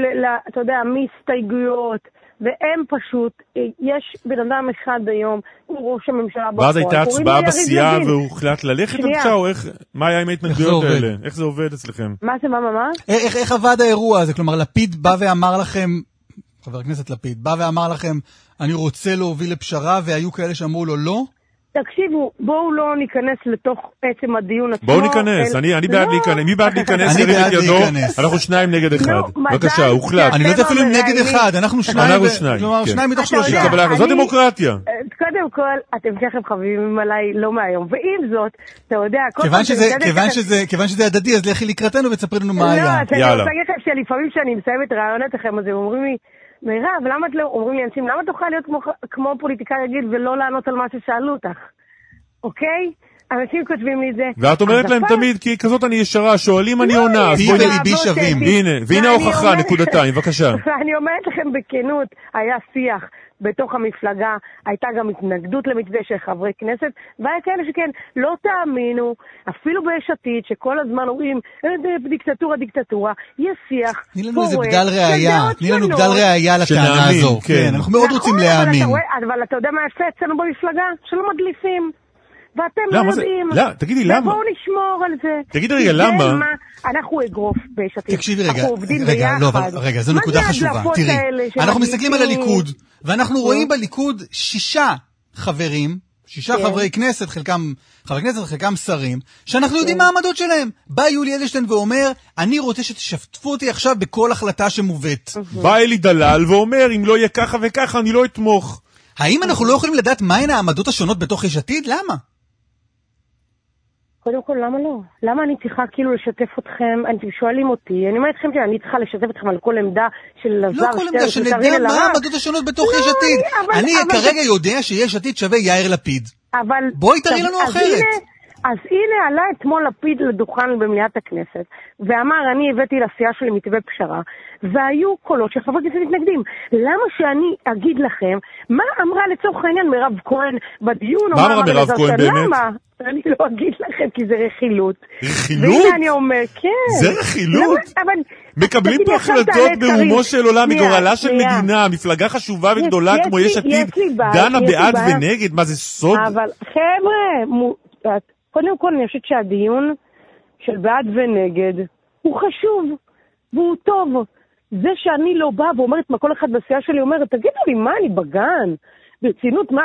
אתה יודע, מהסתייגויות, והם פשוט, אה, יש בן אדם אחד היום, הוא ראש הממשלה בפועל, ואז הייתה הצבעה בסיעה. והוחלט ללכת. לפשרה, או איך, מה היה עם ההתנגדויות? האלה? איך זה עובד אצלכם? מה זה, מה, מה, מה? איך, איך עבד האירוע הזה? כלומר, לפיד בא ואמר לכם, חבר הכנסת לפיד, בא ואמר לכם, אני רוצה להוביל לפשרה, והיו כאלה שאמרו לו לא? תקשיבו, בואו לא ניכנס לתוך עצם הדיון עצמו. בואו ניכנס, אל- אני אני בעד לא. להיכנס, מי בעד להיכנס? אני בעד. להיכנס. אנחנו שניים נגד אחד. מזל בבקשה, הוחלט. אני לא יודע אפילו אם נגד. אחד, אנחנו שניים, אנחנו שניים, כלומר, כן. שניים מתוך שלושה. זו דמוקרטיה. אה, קודם כל, אתם שניכם חביבים עליי לא מהיום. ועם זאת, אתה יודע, כל כיוון פעם שזה, כיוון הדדי, אז לכי לקראתנו ותספרי לנו מה לא, היה. אז אני. רוצה להגיד לכם שלפעמים כשאני מסיימת רעיונות לכם, אז הם אומרים לי, מירב, למה את לא, אומרים לי אנשים, למה את יכולה להיות כמו, כמו פוליטיקאי רגיל ולא לענות על מה ששאלו אותך? אוקיי? אנשים כותבים לי את זה. ואת אומרת להם תמיד, כי כזאת אני ישרה, שואלים אני לא, עונה, אז פי בואי... וליבי האבות שווים. הנה, והנה ההוכחה, נקודתיים, בבקשה. ואני אומרת לכם בכנות, היה שיח בתוך המפלגה, הייתה גם התנגדות למתווה של חברי כנסת, והיה כאלה שכן, לא תאמינו, אפילו ביש עתיד, שכל הזמן אומרים, "אה, דיקטטורה, דיקטטורה, יש שיח תני לנו פורה איזה בדל ראייה, תני לנו. בדל ראייה לטענה הזו. כן. אנחנו מאוד נכון, רוצים אבל להאמין. אבל אתה יודע מה יפה אצלנו במפלגה? שלא מדליפים. ואתם לא למה זה- יודעים. לא, תגידי, למה? ובואו נשמור על זה. תגידי רגע, למה? מה- אנחנו אגרוף ביש עתיד. תקשיבי רגע, אנחנו עובדים רגע, לא. אבל רגע, זו נקודה חשובה. תראי, אנחנו מסתכלים על? הליכוד, ואנחנו רואים בליכוד שישה חברים, שישה כן. חברי כנסת, חלקם חברי כנסת, חלקם שרים, שאנחנו יודעים מה העמדות שלהם. בא יולי אדלשטיין ואומר, אני רוצה שתשתפו אותי עכשיו בכל החלטה שמובאת. בא אלי דלל ואומר, אם לא יהיה ככה וככה, אני לא אתמוך. האם אנחנו לא יכולים לדעת מהן העמדות השונות בתוך יש עתיד? למה? קודם כל, למה לא? למה אני צריכה כאילו לשתף אתכם? אתם שואלים אותי, אני אומרת לכם שאני צריכה לשתף אתכם על כל עמדה של לא אלעזר כל שטרן, עמדה, שנדע מה. העמדות השונות בתוך לא, יש עתיד. אני- כרגע יודע שיש עתיד שווה יאיר לפיד. אבל... בואי תראי לנו אחרת. אז הנה עלה אתמול לפיד לדוכן במליאת הכנסת, ואמר, אני הבאתי לסיעה שלי מתווה פשרה, והיו קולות של חברי כנסת מתנגדים. למה שאני אגיד לכם, מה אמרה לצורך העניין מירב כהן בדיון? מה אמרה מירב כהן? באמת? למה? אני לא אגיד לכם, כי זה רכילות. רכילות? והנה אני אומר, כן. זה רכילות? למה- אבל... מקבלים פה החלטות ברומו. של עולם, מגורלה של. מדינה, מפלגה חשובה וגדולה כמו יש עתיד, דנה בעד. ונגד, מה זה סוד? אבל חבר'ה, קודם כל אני חושבת שהדיון של בעד ונגד הוא חשוב והוא טוב. זה שאני לא באה ואומרת מה כל אחד בסיעה שלי אומר, תגידו לי, מה, אני בגן? ברצינות, מה?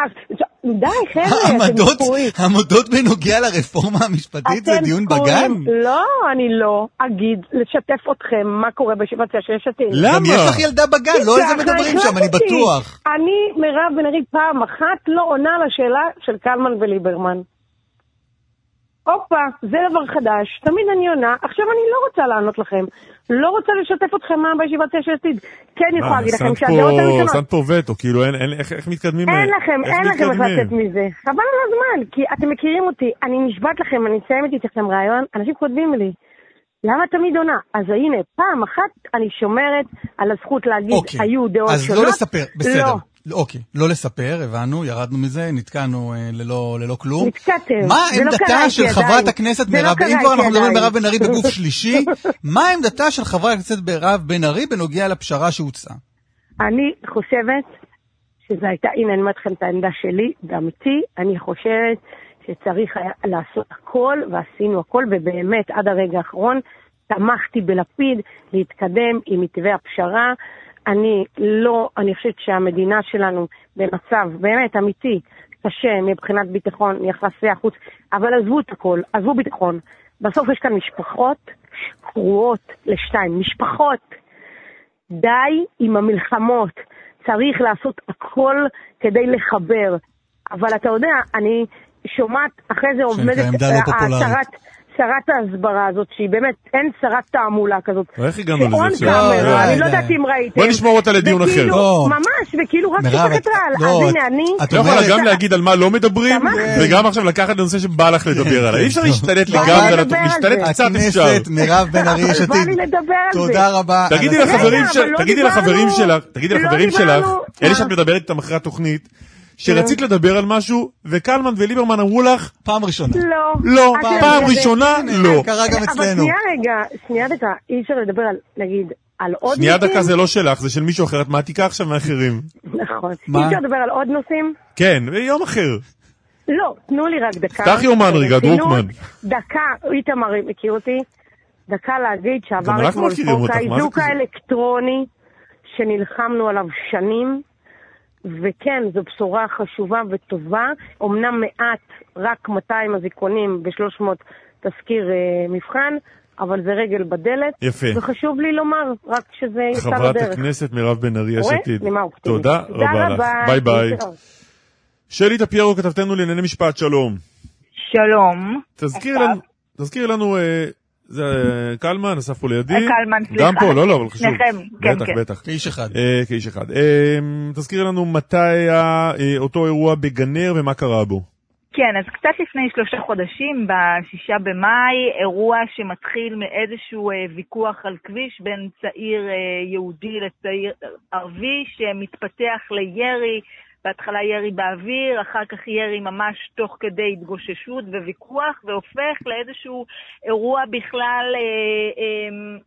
די, חבר'ה, אתם תקועים. העמדות בנוגע לרפורמה המשפטית זה אתם דיון. בגן? לא, אני לא אגיד לשתף אתכם מה קורה בישיבת סיעה של יש עתיד. גם יש לך ילדה בגן, לא על זה מדברים שם, אני. בטוח. אני, מירב בן ארי, פעם אחת לא עונה לשאלה של קלמן וליברמן. הופה, זה דבר חדש, תמיד אני עונה, עכשיו אני לא רוצה לענות לכם. לא רוצה לשתף אתכם מה בישיבת יש עתיד. כן יכולה מה, להגיד לכם שהדעות הראשונות... שמת פה וטו, כאילו אין- אין- איך איך מתקדמים? אין לכם, איך אין לכם איך? לצאת מזה. חבל על הזמן, כי אתם מכירים אותי, אני נשבעת לכם, אני מסיימת איתכם רעיון, אנשים כותבים לי, למה תמיד עונה? אז הנה, פעם אחת אני שומרת על הזכות להגיד, אוקיי, היו דעות אז שונות. לא לספר, בסדר. לא. לא, אוקיי, לא לספר, הבנו, ירדנו מזה, נתקענו אה, ללא ללא כלום. נתקעתם, מה לא קרה עמדתה איתי של עדיין. חברת הכנסת זה לא מירב, קרה אם כבר אנחנו מדברים על עדיין. מירב בן ארי בגוף שלישי, מה עמדתה של חברת הכנסת מירב בן ארי בנוגע לפשרה שהוצעה? אני חושבת שזו הייתה, הנה אני אומרת לכם את העמדה שלי, גם איתי, אני חושבת שצריך היה לעשות הכל, ועשינו הכל, ובאמת עד הרגע האחרון תמכתי בלפיד להתקדם עם מתווה הפשרה. אני לא, אני חושבת שהמדינה שלנו במצב באמת אמיתי, קשה מבחינת ביטחון, יחסי החוץ, אבל עזבו את הכל, עזבו ביטחון. בסוף יש כאן משפחות קרועות לשתיים, משפחות. די עם המלחמות, צריך לעשות הכל כדי לחבר. אבל אתה יודע, אני שומעת, אחרי זה עומדת עמדה לא פופולרית. שרת, ההסברה הזאת, שהיא באמת, אין שרת תעמולה כזאת. איך הגענו לזה שעון עכשיו? קאמרה, לא, אני לא, לא יודעת די. אם ראיתם. בוא נשמור אותה לדיון אחר. לא. ממש, וכאילו רק את- רעל. לא, אז את- הנה, אני... את לא יכולה גם להגיד על מה לא מדברים. וגם עכשיו לקחת לנושא שבא לך לדבר עליו. אי אפשר. להשתלט לגמרי, להשתלט זה. קצת אפשר. הכנסת מירב בן ארי יש עתיד. תודה רבה. תגידי לחברים לא שלך, תגידי לא לחברים שלך, אלה? שאת מדברת איתם אחרי התוכנית, שרצית לדבר על משהו, וקלמן וליברמן אמרו לך, פעם ראשונה. לא. לא, פעם ראשונה, לא. קרה גם אבל אצלנו. שנייה רגע, שנייה דקה, אי אפשר לדבר על, נגיד, על עוד שנייה נושאים? דקה זה לא שלך, זה של מישהו אחר, את מעתיקה עכשיו מאחרים. נכון. אי אפשר לדבר על עוד נושאים? כן, יום אחר. לא, תנו לי רק דקה. פתח יומן רגע, דרוקמן. דקה, איתמר מכיר אותי? דקה להגיד שעבר אתמול חוק האיזוק? האלקטרוני, שנלחמנו עליו שנים, וכן, זו בשורה חשובה וטובה. אמנם מעט, רק 200 אזיקונים ב-300 תזכיר אה, מבחן, אבל זה רגל בדלת. יפה. וחשוב לי לומר, רק שזה יצא חברת לדרך. הכנסת מירב בן ארי, יש רואה? עתיד. תודה רבה לך. ביי ביי. שלי טפיירו, כתבתנו לענייני משפט, שלום. שלום. תזכיר. לנו, תזכיר לנו, אה, זה אה, קלמן, אסף פה לידי. אה, קלמן, סליחה. גם פה, לא, לא, אבל חשוב. שניכם, כן, בטח, כן. בטח. כאיש אחד. אה, כאיש אחד. אה, תזכיר לנו מתי היה אה, אותו אירוע בגנר ומה קרה בו. כן, אז קצת לפני שלושה חודשים, בשישה במאי, אירוע שמתחיל מאיזשהו ויכוח על כביש בין צעיר יהודי לצעיר ערבי, שמתפתח לירי, בהתחלה ירי באוויר, אחר כך ירי ממש תוך כדי התגוששות וויכוח, והופך לאיזשהו אירוע בכלל אה, אה,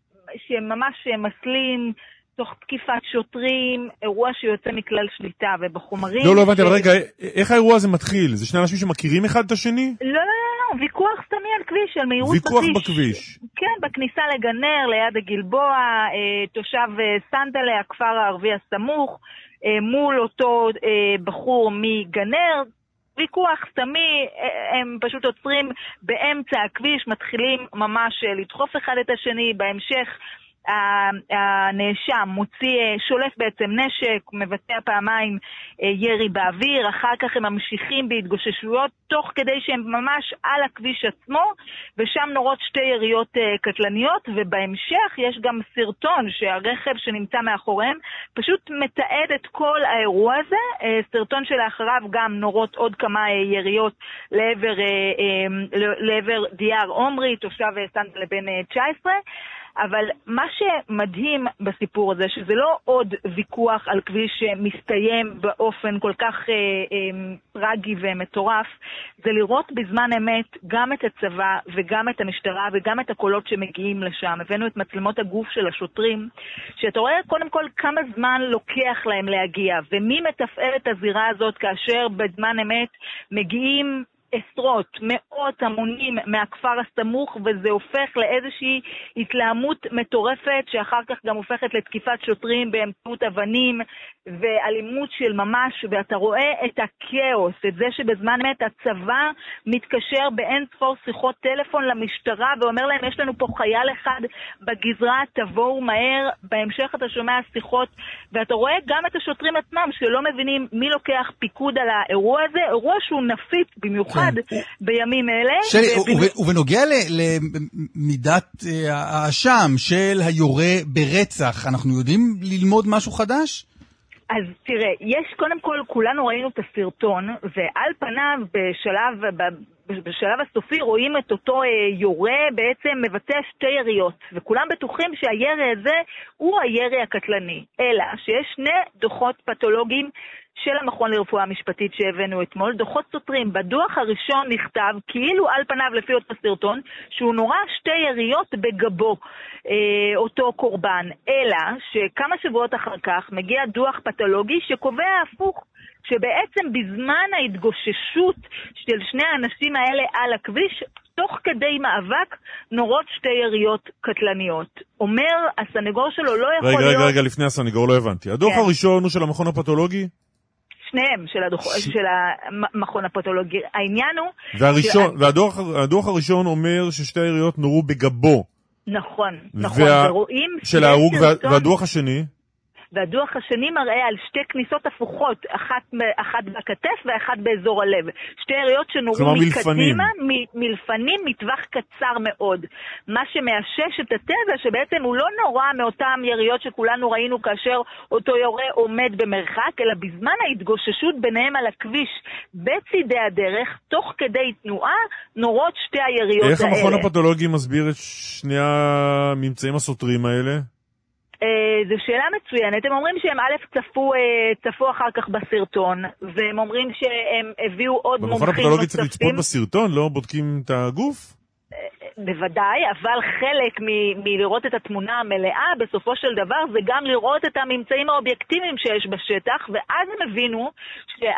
שממש מסלים. תוך תקיפת שוטרים, אירוע שיוצא מכלל שליטה, ובחומרים... לא, לא הבנתי, אבל רגע, איך האירוע הזה מתחיל? זה שני אנשים שמכירים אחד את השני? לא, לא, לא, לא, ויכוח סתמי על כביש, על מהירות ויכוח בכביש. בכביש. כן, בכניסה לגנר, ליד הגלבוע, אה, תושב אה, סנדלה, הכפר הערבי הסמוך, אה, מול אותו אה, בחור מגנר, ויכוח סתמי, אה, הם פשוט עוצרים באמצע הכביש, מתחילים ממש אה, לדחוף אחד את השני, בהמשך הנאשם מוציא, אה, שולף בעצם נשק, מבצע פעמיים אה, ירי באוויר, אחר כך הם ממשיכים בהתגוששויות, תוך כדי שהם ממש על הכביש עצמו, ושם נורות שתי יריות אה, קטלניות, ובהמשך יש גם סרטון שהרכב שנמצא מאחוריהם פשוט מתעד את כל האירוע הזה, סרטון שלאחריו גם נורות עוד כמה יריות לעבר, לעבר דיאר עומרי, תושב סנטה לבן 19. אבל מה שמדהים בסיפור הזה, שזה לא עוד ויכוח על כביש שמסתיים באופן כל כך אה, אה, טרגי ומטורף, זה לראות בזמן אמת גם את הצבא וגם את המשטרה וגם את הקולות שמגיעים לשם. הבאנו את מצלמות הגוף של השוטרים, שאתה רואה קודם כל כמה זמן לוקח להם להגיע, ומי מתפעל את הזירה הזאת כאשר בזמן אמת מגיעים עשרות, מאות המונים מהכפר הסמוך, וזה הופך לאיזושהי התלהמות מטורפת, שאחר כך גם הופכת לתקיפת שוטרים באמצעות אבנים ואלימות של ממש, ואתה רואה את הכאוס, את זה שבזמן אמת הצבא מתקשר באין ספור שיחות טלפון למשטרה ואומר להם, יש לנו פה חייל אחד בגזרה, תבואו מהר. בהמשך אתה שומע שיחות, ואתה רואה גם את השוטרים עצמם, שלא מבינים מי לוקח פיקוד על האירוע הזה, אירוע שהוא נפיץ במיוחד. במיוחד כן. בימים אלה. שלי, ובנוגע למידת אה, האשם של היורה ברצח, אנחנו יודעים ללמוד משהו חדש? אז תראה, יש קודם כל, כולנו ראינו את הסרטון, ועל פניו בשלב, בשלב הסופי רואים את אותו אה, יורה בעצם מבצע שתי יריות, וכולם בטוחים שהירי הזה הוא הירי הקטלני. אלא שיש שני דוחות פתולוגיים של המכון לרפואה משפטית שהבאנו אתמול, דוחות סותרים. בדוח הראשון נכתב, כאילו על פניו לפי אותו סרטון, שהוא נורה שתי יריות בגבו, אה, אותו קורבן. אלא שכמה שבועות אחר כך מגיע דוח פתולוגי שקובע הפוך, שבעצם בזמן ההתגוששות של שני האנשים האלה על הכביש, תוך כדי מאבק נורות שתי יריות קטלניות. אומר הסנגור שלו לא יכול רגע, להיות... רגע, רגע, לפני הסנגור, לא הבנתי. הדוח כן. הראשון הוא של המכון הפתולוגי? שניהם, של, הדוח, ש... של המכון הפתולוגי. העניין הוא... והראשון, ש... והדוח הראשון אומר ששתי היריות נורו בגבו. נכון, נכון, וה... ורואים... של ההרוג, וה... והדוח השני? והדוח השני מראה על שתי כניסות הפוכות, אחת, אחת בכתף ואחת באזור הלב. שתי יריות שנורו מקדימה, מ, מלפנים, מטווח קצר מאוד. מה שמאשש את התזה שבעצם הוא לא נורא מאותן יריות שכולנו ראינו כאשר אותו יורה עומד במרחק, אלא בזמן ההתגוששות ביניהם על הכביש בצידי הדרך, תוך כדי תנועה, נורות שתי היריות איך האלה. איך המכון הפתולוגי מסביר את שני הממצאים הסותרים האלה? אה, זו שאלה מצוינת. הם אומרים שהם א', צפו, אה, צפו אחר כך בסרטון, והם אומרים שהם הביאו עוד מומחים נוספים. במכון הפתולוגי צריך לצפות בסרטון, לא בודקים את הגוף? בוודאי, אבל חלק מ- מלראות את התמונה המלאה, בסופו של דבר, זה גם לראות את הממצאים האובייקטיביים שיש בשטח, ואז הם הבינו שה...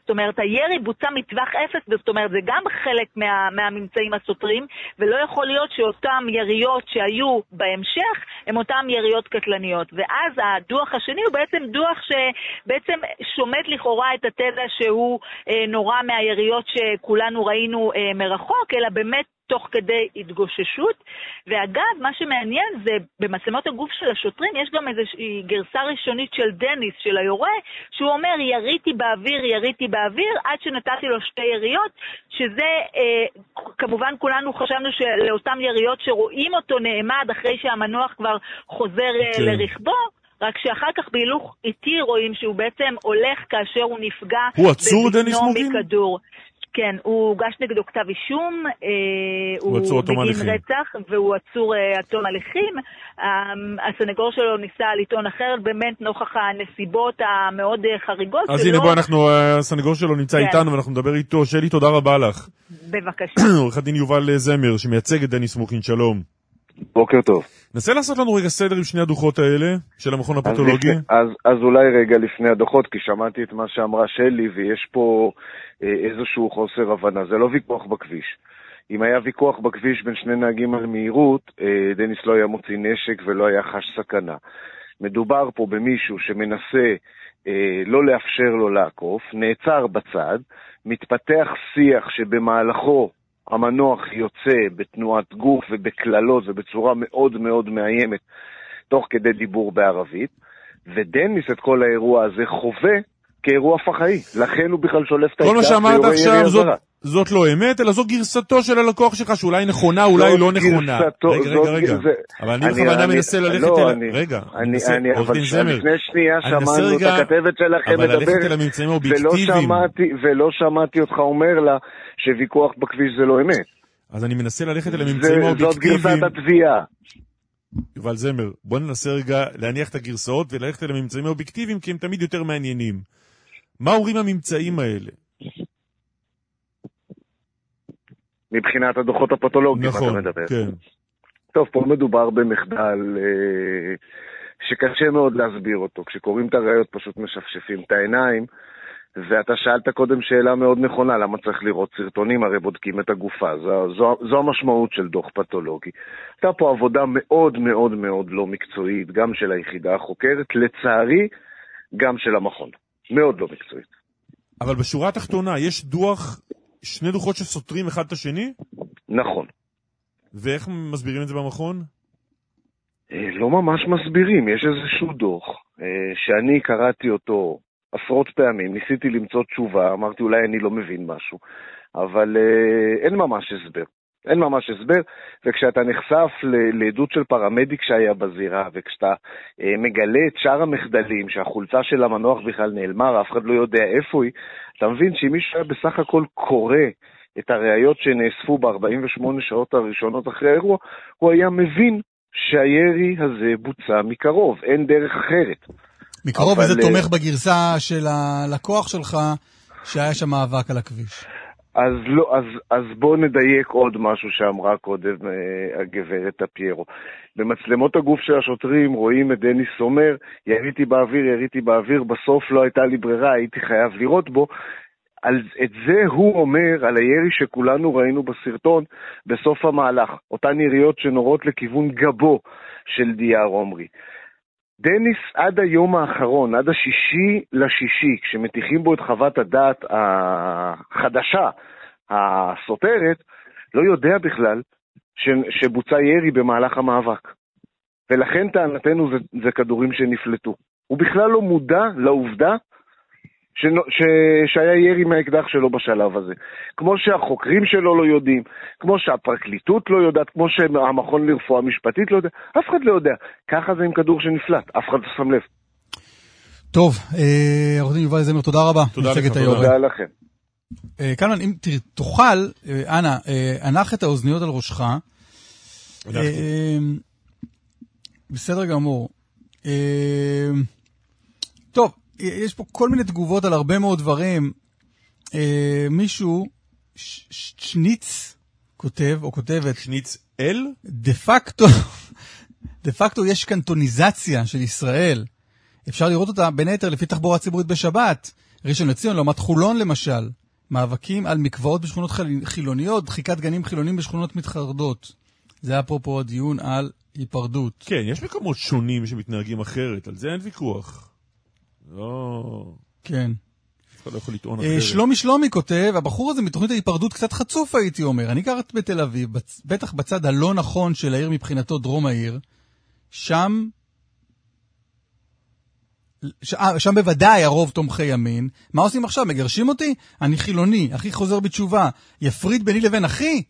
זאת אומרת, הירי בוצע מטווח אפס, זאת אומרת, זה גם חלק מה, מהממצאים הסותרים, ולא יכול להיות שאותן יריות שהיו בהמשך, הן אותן יריות קטלניות. ואז הדוח השני הוא בעצם דוח שבעצם שומט לכאורה את התזה שהוא אה, נורא מהיריות שכולנו ראינו אה, מרחוק, אלא באמת תוך כדי התגוששות. ואגב, מה שמעניין זה, במצלמות הגוף של השוטרים יש גם איזושהי גרסה ראשונית של דניס, של היורה, שהוא אומר, יריתי באוויר, יריתי באוויר, עד שנתתי לו שתי יריות, שזה, אה, כמובן כולנו חשבנו שלאותן יריות שרואים אותו נעמד אחרי שהמנוח כבר חוזר אה, כן. לרכבו, רק שאחר כך בהילוך איטי רואים שהוא בעצם הולך כאשר הוא נפגע הוא עצור, דניס מוגין? מכדור. כן, הוא הוגש נגדו כתב אישום, אה, הוא, הוא בגין רצח והוא עצור אה, עד תום הליכים. הסנגור שלו ניסה לטעון אחרת, באמת נוכח הנסיבות המאוד אה, חריגות אז שלו. הנה בוא, אנחנו, הסנגור שלו נמצא כן. איתנו ואנחנו נדבר איתו. שלי, תודה רבה לך. בבקשה. עורך הדין יובל זמר, שמייצג את דניס מוקין, שלום. בוקר טוב. נסה לעשות לנו רגע סדר עם שני הדוחות האלה של המכון הפתולוגי. אז, אז, אז אולי רגע לפני הדוחות, כי שמעתי את מה שאמרה שלי, ויש פה אה, איזשהו חוסר הבנה. זה לא ויכוח בכביש. אם היה ויכוח בכביש בין שני נהגים על מהירות, אה, דניס לא היה מוציא נשק ולא היה חש סכנה. מדובר פה במישהו שמנסה אה, לא לאפשר לו לעקוף, נעצר בצד, מתפתח שיח שבמהלכו המנוח יוצא בתנועת גוף ובקללות ובצורה מאוד מאוד מאיימת, תוך כדי דיבור בערבית, ודניס את כל האירוע הזה חווה כאירוע פח"עי, לכן הוא בכלל שולף את האקדח ויורה ירי אזהרה. זאת לא אמת, אלא זו גרסתו של הלקוח שלך, שאולי נכונה, אולי זאת לא נכונה. גרסתו- רגע, זאת רגע, רגע. גרסה- אבל אני בכוונה מנסה ללכת לא, אל... אני- רגע, אני, מנסה- אני, עורך דין זמר. לפני שנייה שמענו את הכתבת שלכם אבל ללכת מדברת, אל הממצאים ולא האובייקטיביים. שמעתי, ולא שמעתי אותך אומר לה שוויכוח בכביש זה לא אמת. אז אני מנסה ללכת אל הממצאים זאת האובייקטיביים. גרסת התביעה. יובל זמר, בוא ננסה רגע להניח את הגרסאות וללכת אל הממצאים האובייקטיביים, כי הם תמיד יותר מעניינים. מה אומרים הממצאים האלה? מבחינת הדוחות הפתולוגיים, נכון, אתה מדבר. כן. טוב, פה מדובר במחדל אה, שקשה מאוד להסביר אותו. כשקוראים את הראיות פשוט משפשפים את העיניים, ואתה שאלת קודם שאלה מאוד נכונה, למה צריך לראות סרטונים? הרי בודקים את הגופה. זו, זו, זו המשמעות של דוח פתולוגי. הייתה פה עבודה מאוד מאוד מאוד לא מקצועית, גם של היחידה החוקרת, לצערי, גם של המכון. מאוד לא מקצועית. אבל בשורה התחתונה, יש דוח, שני דוחות שסותרים אחד את השני? נכון. ואיך מסבירים את זה במכון? אה, לא ממש מסבירים, יש איזשהו דוח אה, שאני קראתי אותו עשרות פעמים, ניסיתי למצוא תשובה, אמרתי אולי אני לא מבין משהו, אבל אה, אין ממש הסבר. אין ממש הסבר, וכשאתה נחשף לעדות של פרמדיק שהיה בזירה, וכשאתה אה, מגלה את שאר המחדלים, שהחולצה של המנוח בכלל נעלמה, ואף אחד לא יודע איפה היא, אתה מבין שאם מישהו היה בסך הכל קורא את הראיות שנאספו ב-48 שעות הראשונות אחרי האירוע, הוא היה מבין שהירי הזה בוצע מקרוב, אין דרך אחרת. מקרוב, אבל, וזה אה, תומך בגרסה של הלקוח שלך, שהיה שם מאבק על הכביש. אז, לא, אז, אז בואו נדייק עוד משהו שאמרה קודם אה, הגברת טפיירו. במצלמות הגוף של השוטרים רואים את דניס אומר, יריתי באוויר, יריתי באוויר, בסוף לא הייתה לי ברירה, הייתי חייב לירות בו. על, את זה הוא אומר על הירי שכולנו ראינו בסרטון בסוף המהלך, אותן יריות שנורות לכיוון גבו של דיאר עומרי. דניס עד היום האחרון, עד השישי לשישי, כשמטיחים בו את חוות הדעת החדשה, הסותרת, לא יודע בכלל ש, שבוצע ירי במהלך המאבק. ולכן טענתנו זה, זה כדורים שנפלטו. הוא בכלל לא מודע לעובדה ש, ש, שהיה ירי מהאקדח שלו בשלב הזה. כמו שהחוקרים שלו לא יודעים, כמו שהפרקליטות לא יודעת, כמו שהמכון לרפואה משפטית לא יודע, אף אחד לא יודע. ככה זה עם כדור שנפלט, אף אחד לא שם לב. טוב, אה, עורך דין יובל זמר, תודה רבה. תודה לך, תודה. לכם. אה, קלמן, אם תוכל, אה, אנא, הנח את האוזניות על ראשך. בסדר גמור. טוב, יש פה כל מיני תגובות על הרבה מאוד דברים. אה, מישהו, ש- ש- שניץ, כותב, או כותבת, שניץ אל? דה פקטו, דה פקטו יש קנטוניזציה של ישראל. אפשר לראות אותה בין היתר לפי תחבורה ציבורית בשבת. ראשון לציון לעומת חולון למשל. מאבקים על מקוואות בשכונות חיל- חילוניות, דחיקת גנים חילונים בשכונות מתחרדות. זה אפרופו הדיון על היפרדות. כן, יש מקומות שונים שמתנהגים אחרת, על זה אין ויכוח. לא... כן. לא יכול לטעון אה, אחרת. שלומי שלומי כותב, הבחור הזה מתוכנית ההיפרדות קצת חצוף הייתי אומר. אני גרת בתל אביב, בטח בצד הלא נכון של העיר מבחינתו, דרום העיר. שם, ש... אה, שם בוודאי הרוב תומכי ימין. מה עושים עכשיו? מגרשים אותי? אני חילוני, אחי חוזר בתשובה. יפריד ביני לבין אחי?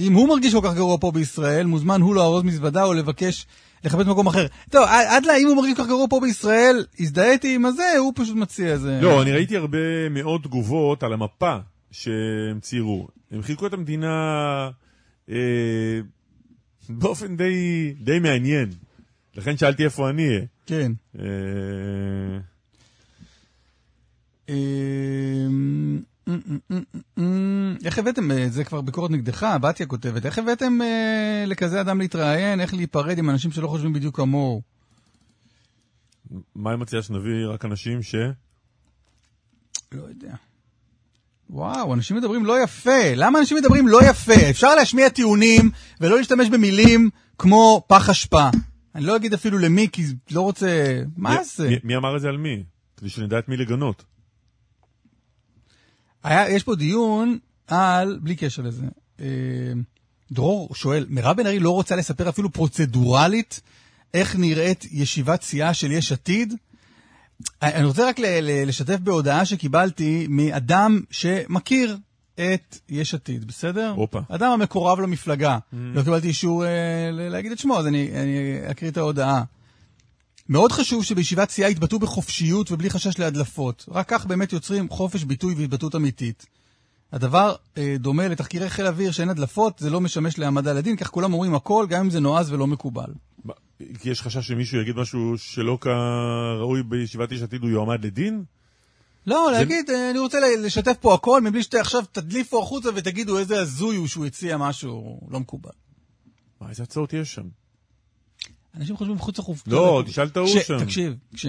אם הוא מרגיש כל כך גרוע פה בישראל, מוזמן הוא לארוז מזוודה או לבקש לחפש מקום אחר. טוב, עד לה, אם הוא מרגיש כל כך גרוע פה בישראל, הזדהיתי עם הזה, הוא פשוט מציע איזה... לא, אני ראיתי הרבה מאוד תגובות על המפה שהם ציירו. הם חילקו את המדינה אה, באופן די, די מעניין. לכן שאלתי איפה אני אהיה. כן. אה, איך הבאתם, אה, זה כבר ביקורת נגדך, בתיה כותבת, איך הבאתם אה, לכזה אדם להתראיין, איך להיפרד עם אנשים שלא חושבים בדיוק כמוהו? מה היא מציעה שנביא רק אנשים ש... לא יודע. וואו, אנשים מדברים לא יפה. למה אנשים מדברים לא יפה? אפשר להשמיע טיעונים ולא להשתמש במילים כמו פח אשפה. אני לא אגיד אפילו למי, כי לא רוצה... מה מי- זה? מי- מי אמר את זה על מי? כדי שנדע את מי לגנות. היה, יש פה דיון על, בלי קשר לזה, אה, דרור שואל, מירב בן ארי לא רוצה לספר אפילו פרוצדורלית איך נראית ישיבת סיעה של יש עתיד? אני רוצה רק לשתף בהודעה שקיבלתי מאדם שמכיר את יש עתיד, בסדר? הופה. אדם המקורב למפלגה. לא קיבלתי אישור אה, להגיד את שמו, אז אני, אני אקריא את ההודעה. מאוד חשוב שבישיבת סיעה יתבטאו בחופשיות ובלי חשש להדלפות. רק כך באמת יוצרים חופש ביטוי והתבטאות אמיתית. הדבר אה, דומה לתחקירי חיל אוויר שאין הדלפות, זה לא משמש להעמדה לדין, כך כולם אומרים הכל, גם אם זה נועז ולא מקובל. כי יש חשש שמישהו יגיד משהו שלא כראוי בישיבת יש עתיד, הוא יועמד לדין? לא, להגיד, אה, אני רוצה לשתף פה הכל, מבלי שעכשיו תדליפו החוצה ותגידו איזה הזוי הוא שהוא הציע משהו לא מקובל. מה, איזה הצעות יש שם? אנשים חושבים מחוץ לחוף. לא, תשאל את ההוא שם. תקשיב, כש-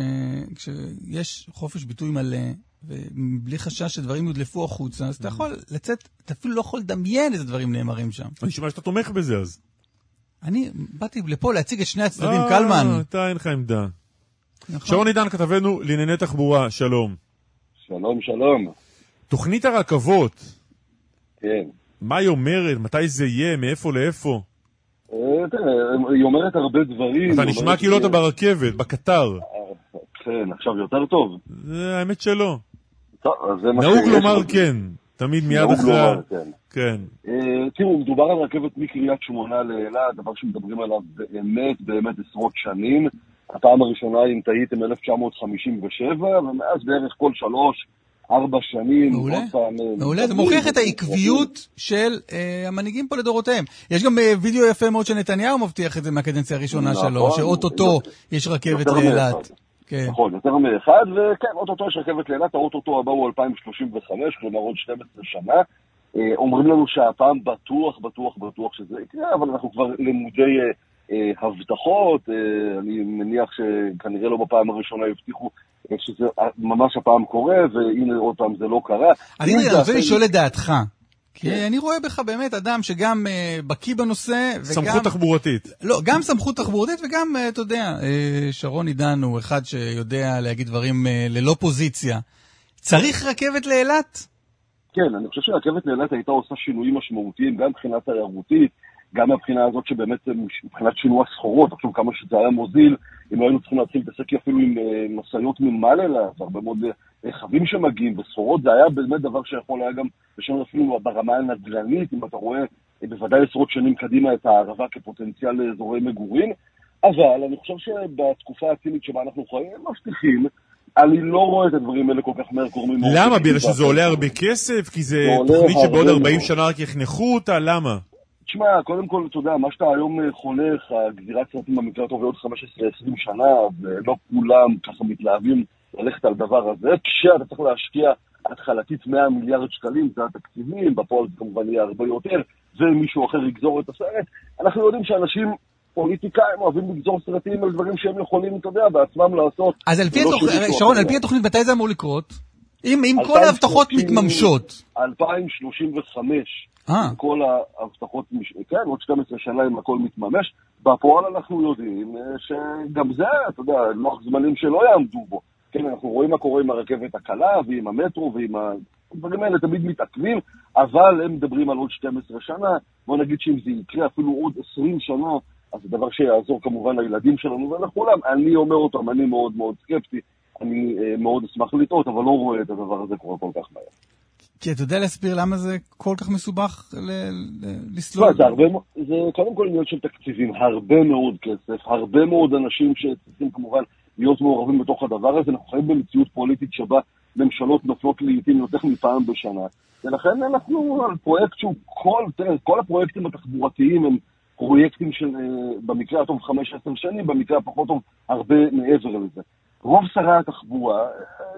כשיש חופש ביטוי מלא, ובלי חשש שדברים יודלפו החוצה, אז אתה יכול לצאת, אתה אפילו לא יכול לדמיין איזה דברים נאמרים שם. אני שומע שאתה תומך בזה אז. אני באתי לפה להציג את שני הצדדים, אה, קלמן. אתה אין לך עמדה. נכון. שרון עידן, כתבנו לענייני תחבורה, שלום. שלום, שלום. תוכנית הרכבות, כן. מה היא אומרת? מתי זה יהיה? מאיפה לאיפה? אה, היא אומרת הרבה דברים. אתה נשמע כאילו ש- אתה ברכבת, בקטר. כן, עכשיו יותר טוב. האמת שלא. נהוג. לומר כן, תמיד מיד אחרי... ה- כן. כן. אה, תראו, מדובר על רכבת מקריית שמונה לאילת, דבר שמדברים עליו באמת באמת עשרות שנים. הפעם הראשונה, אם תהיתם, 1957, ומאז בערך כל שלוש, ארבע שנים, מעולה. עוד פעם... אה, מעולה, זה מוכיח את. העקביות של אה, המנהיגים פה לדורותיהם. יש גם אה, וידאו יפה מאוד שנתניהו מבטיח את זה מהקדנציה הראשונה נכון. שלו, שאו-טו-טו יש רכבת לאילת. כן. נכון, יותר מאחד, וכן, אוטוטו יש רכבת לאילת, האוטוטו הבא הוא 2035, כלומר עוד 12 שנה. אה, אומרים לנו שהפעם בטוח, בטוח, בטוח שזה יקרה, אבל אנחנו כבר למודי אה, הבטחות, אה, אני מניח שכנראה לא בפעם הראשונה הבטיחו אה, שזה אה, ממש הפעם קורה, והנה עוד פעם זה לא קרה. אני רוצה לשאול את דעתך. כי כן. אני רואה בך באמת אדם שגם אה, בקיא בנושא, וגם... סמכות תחבורתית. לא, גם סמכות תחבורתית וגם, אה, אתה יודע, אה, שרון עידן הוא אחד שיודע להגיד דברים אה, ללא פוזיציה. צריך רכבת לאילת? כן, אני חושב שהרכבת לאילת הייתה עושה שינויים משמעותיים, גם מבחינה תיירותית, גם מהבחינה הזאת שבאמת אה, מבחינת שינוע סחורות, תחשוב כמה שזה היה מוזיל, אם לא היינו צריכים להתחיל להתעסק אפילו עם אה, משאיות מנמל אילת, הרבה מאוד אה, רכבים שמגיעים וסחורות, זה היה באמת דבר שיכול היה גם לשנות אפילו ברמה הנדל"נית, אם אתה רואה אה, בוודאי עשרות שנים קדימה את הערבה כפוטנציאל לאזורי מגורים, אבל אני חושב שבתקופה הצינית שבה אנחנו חיים, מבטיחים, אני לא רואה את הדברים האלה כל כך מהר קורמים. למה? בגלל שזה עולה הרבה כסף? כי זה תוכנית שבעוד הרבה 40 מאוד. שנה רק יחנכו אותה? למה? תשמע, קודם כל, אתה יודע, מה שאתה היום אה, חונך, הגזירת סרטים במקרה הטוב לעוד 15-20 שנה, ולא כולם ככה מתלהבים ללכת על דבר הזה, כשאתה צריך להשקיע התחלתית 100 מיליארד שקלים, זה התקציבים, בפועל זה כמובן יהיה הרבה יותר, ומישהו אחר יגזור את הסרט. אנחנו יודעים שאנשים, פוליטיקאים, אוהבים לגזור סרטים על דברים שהם יכולים, אתה יודע, בעצמם לעשות. אז על פי התוכנית, שרון, על פי יעשה. התוכנית, מתי זה אמור לקרות? אם אם כל 2030, ההבטחות מתממשות. 2035. אה. כל ההבטחות, כן, עוד 12 שנה אם הכל מתממש. בפועל אנחנו יודעים אה, שגם זה, אתה יודע, לוח זמנים שלא יעמדו בו. כן, אנחנו רואים מה קורה עם הרכבת הקלה ועם המטרו ועם ה... הדברים האלה תמיד מתעכבים, אבל הם מדברים על עוד 12 שנה. בוא נגיד שאם זה יקרה אפילו עוד 20 שנה, אז זה דבר שיעזור כמובן לילדים שלנו ולכולם. אני אומר אותם, אני מאוד מאוד סקפטי. אני אה, מאוד אשמח לטעות, אבל לא רואה את הדבר הזה קורה כל כך מהר. כי אתה יודע להסביר למה זה כל כך מסובך ל- ל- לסלול? תשמע, זה הרבה, זה קודם כל עניין של תקציבים, הרבה מאוד כסף, הרבה מאוד אנשים שצריכים כמובן להיות מעורבים בתוך הדבר הזה. אנחנו חיים במציאות פוליטית שבה ממשלות נופלות לעיתים יותר מפעם בשנה, ולכן אנחנו על פרויקט שהוא כל, תראה, כל הפרויקטים התחבורתיים הם פרויקטים של, אה, במקרה הטוב 15 שנים, במקרה הפחות טוב הרבה מעבר לזה. רוב שרי התחבורה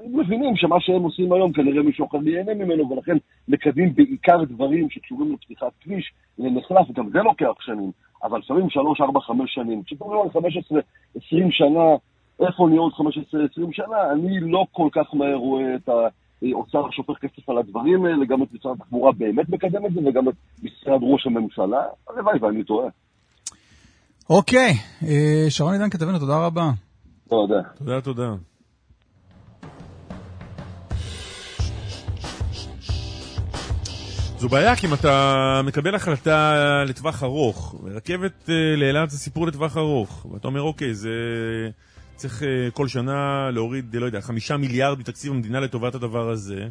מבינים שמה שהם עושים היום כנראה מישהו אחר ייהנה ממנו, ולכן מקדמים בעיקר דברים שקשורים לפתיחת כביש, למחלף, גם זה לוקח שנים, אבל לפעמים 3, 4, 5 שנים. כשקוראים על 15, 20 שנה, איפה נהיה עוד 15, 20 שנה, אני לא כל כך מהר רואה את האוצר שופך כסף על הדברים האלה, גם את משרד התחבורה באמת מקדם את זה, וגם את משרד ראש הממשלה. הלוואי ואני טועה. אוקיי, אה, שרון עידן כתבנו, תודה רבה. תודה. תודה, תודה. זו בעיה, כי אם אתה מקבל החלטה לטווח ארוך, רכבת אה, לאילת זה סיפור לטווח ארוך, ואתה אומר, אוקיי, זה... צריך אה, כל שנה להוריד, לא יודע, חמישה מיליארד מתקציב המדינה לטובת הדבר הזה.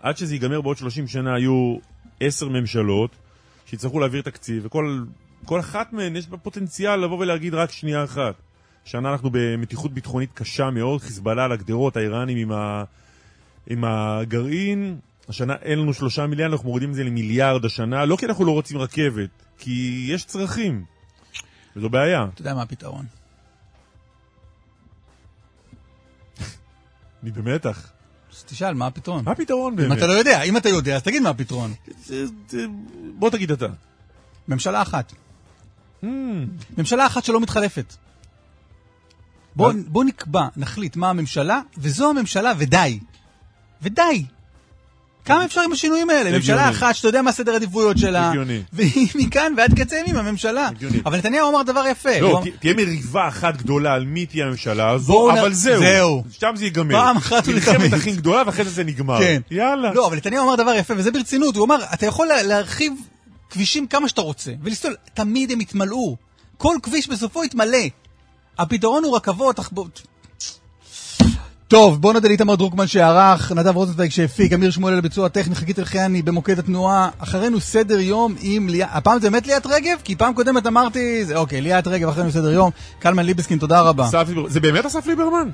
עד שזה ייגמר בעוד 30 שנה היו עשר ממשלות שיצטרכו להעביר תקציב, וכל כל אחת מהן יש בה פוטנציאל לבוא ולהגיד רק שנייה אחת. שנה אנחנו במתיחות ביטחונית קשה מאוד, חיזבאללה על הגדרות, האיראנים עם, ה... עם הגרעין. השנה אין לנו שלושה מיליארד, אנחנו מורידים את זה למיליארד השנה, לא כי אנחנו לא רוצים רכבת, כי יש צרכים. וזו בעיה. אתה יודע מה הפתרון. אני במתח. אז תשאל, מה הפתרון? מה הפתרון אם באמת? אתה לא יודע, אם אתה יודע, אז תגיד מה הפתרון. בוא תגיד אתה. ממשלה אחת. ממשלה אחת שלא מתחלפת. בוא, בוא נקבע, נחליט מה הממשלה, וזו הממשלה, ודי. ודי. כמה אפשר עם השינויים האלה? הגיוני. ממשלה אחת שאתה יודע מה סדר העדיפויות שלה, הגיוני. והיא מכאן ועד קצה ימים הממשלה. אבל נתניהו אמר דבר יפה. לא, תהיה מריבה אחת גדולה על מי תהיה הממשלה הזו, אבל זהו. זהו. שם זה ייגמר. פעם אחת ולתמיד. מלחמת הכי גדולה ואחרי זה זה נגמר. כן. יאללה. לא, אבל נתניהו אמר דבר יפה, וזה ברצינות. הוא אמר, אתה יכול לה- להרחיב כבישים כמה שאתה רוצה, ולסתול, תמיד הם יתמלאו. כל כביש בסופו יתמלא. הפתרון הוא רכבות, תחבורת. טוב, בואו נדע לאיתמר דרוקמן שערך, נדב רוזנצוויג שהפיק, אמיר שמואל על הביצוע הטכני, חגית אלחייני במוקד התנועה. אחרינו סדר יום עם ליאת, הפעם זה באמת ליאת רגב? כי פעם קודמת אמרתי, זה, אוקיי, ליאת רגב, אחרינו סדר יום. קלמן ליבסקין, תודה רבה. ליבר- זה באמת אסף ליברמן?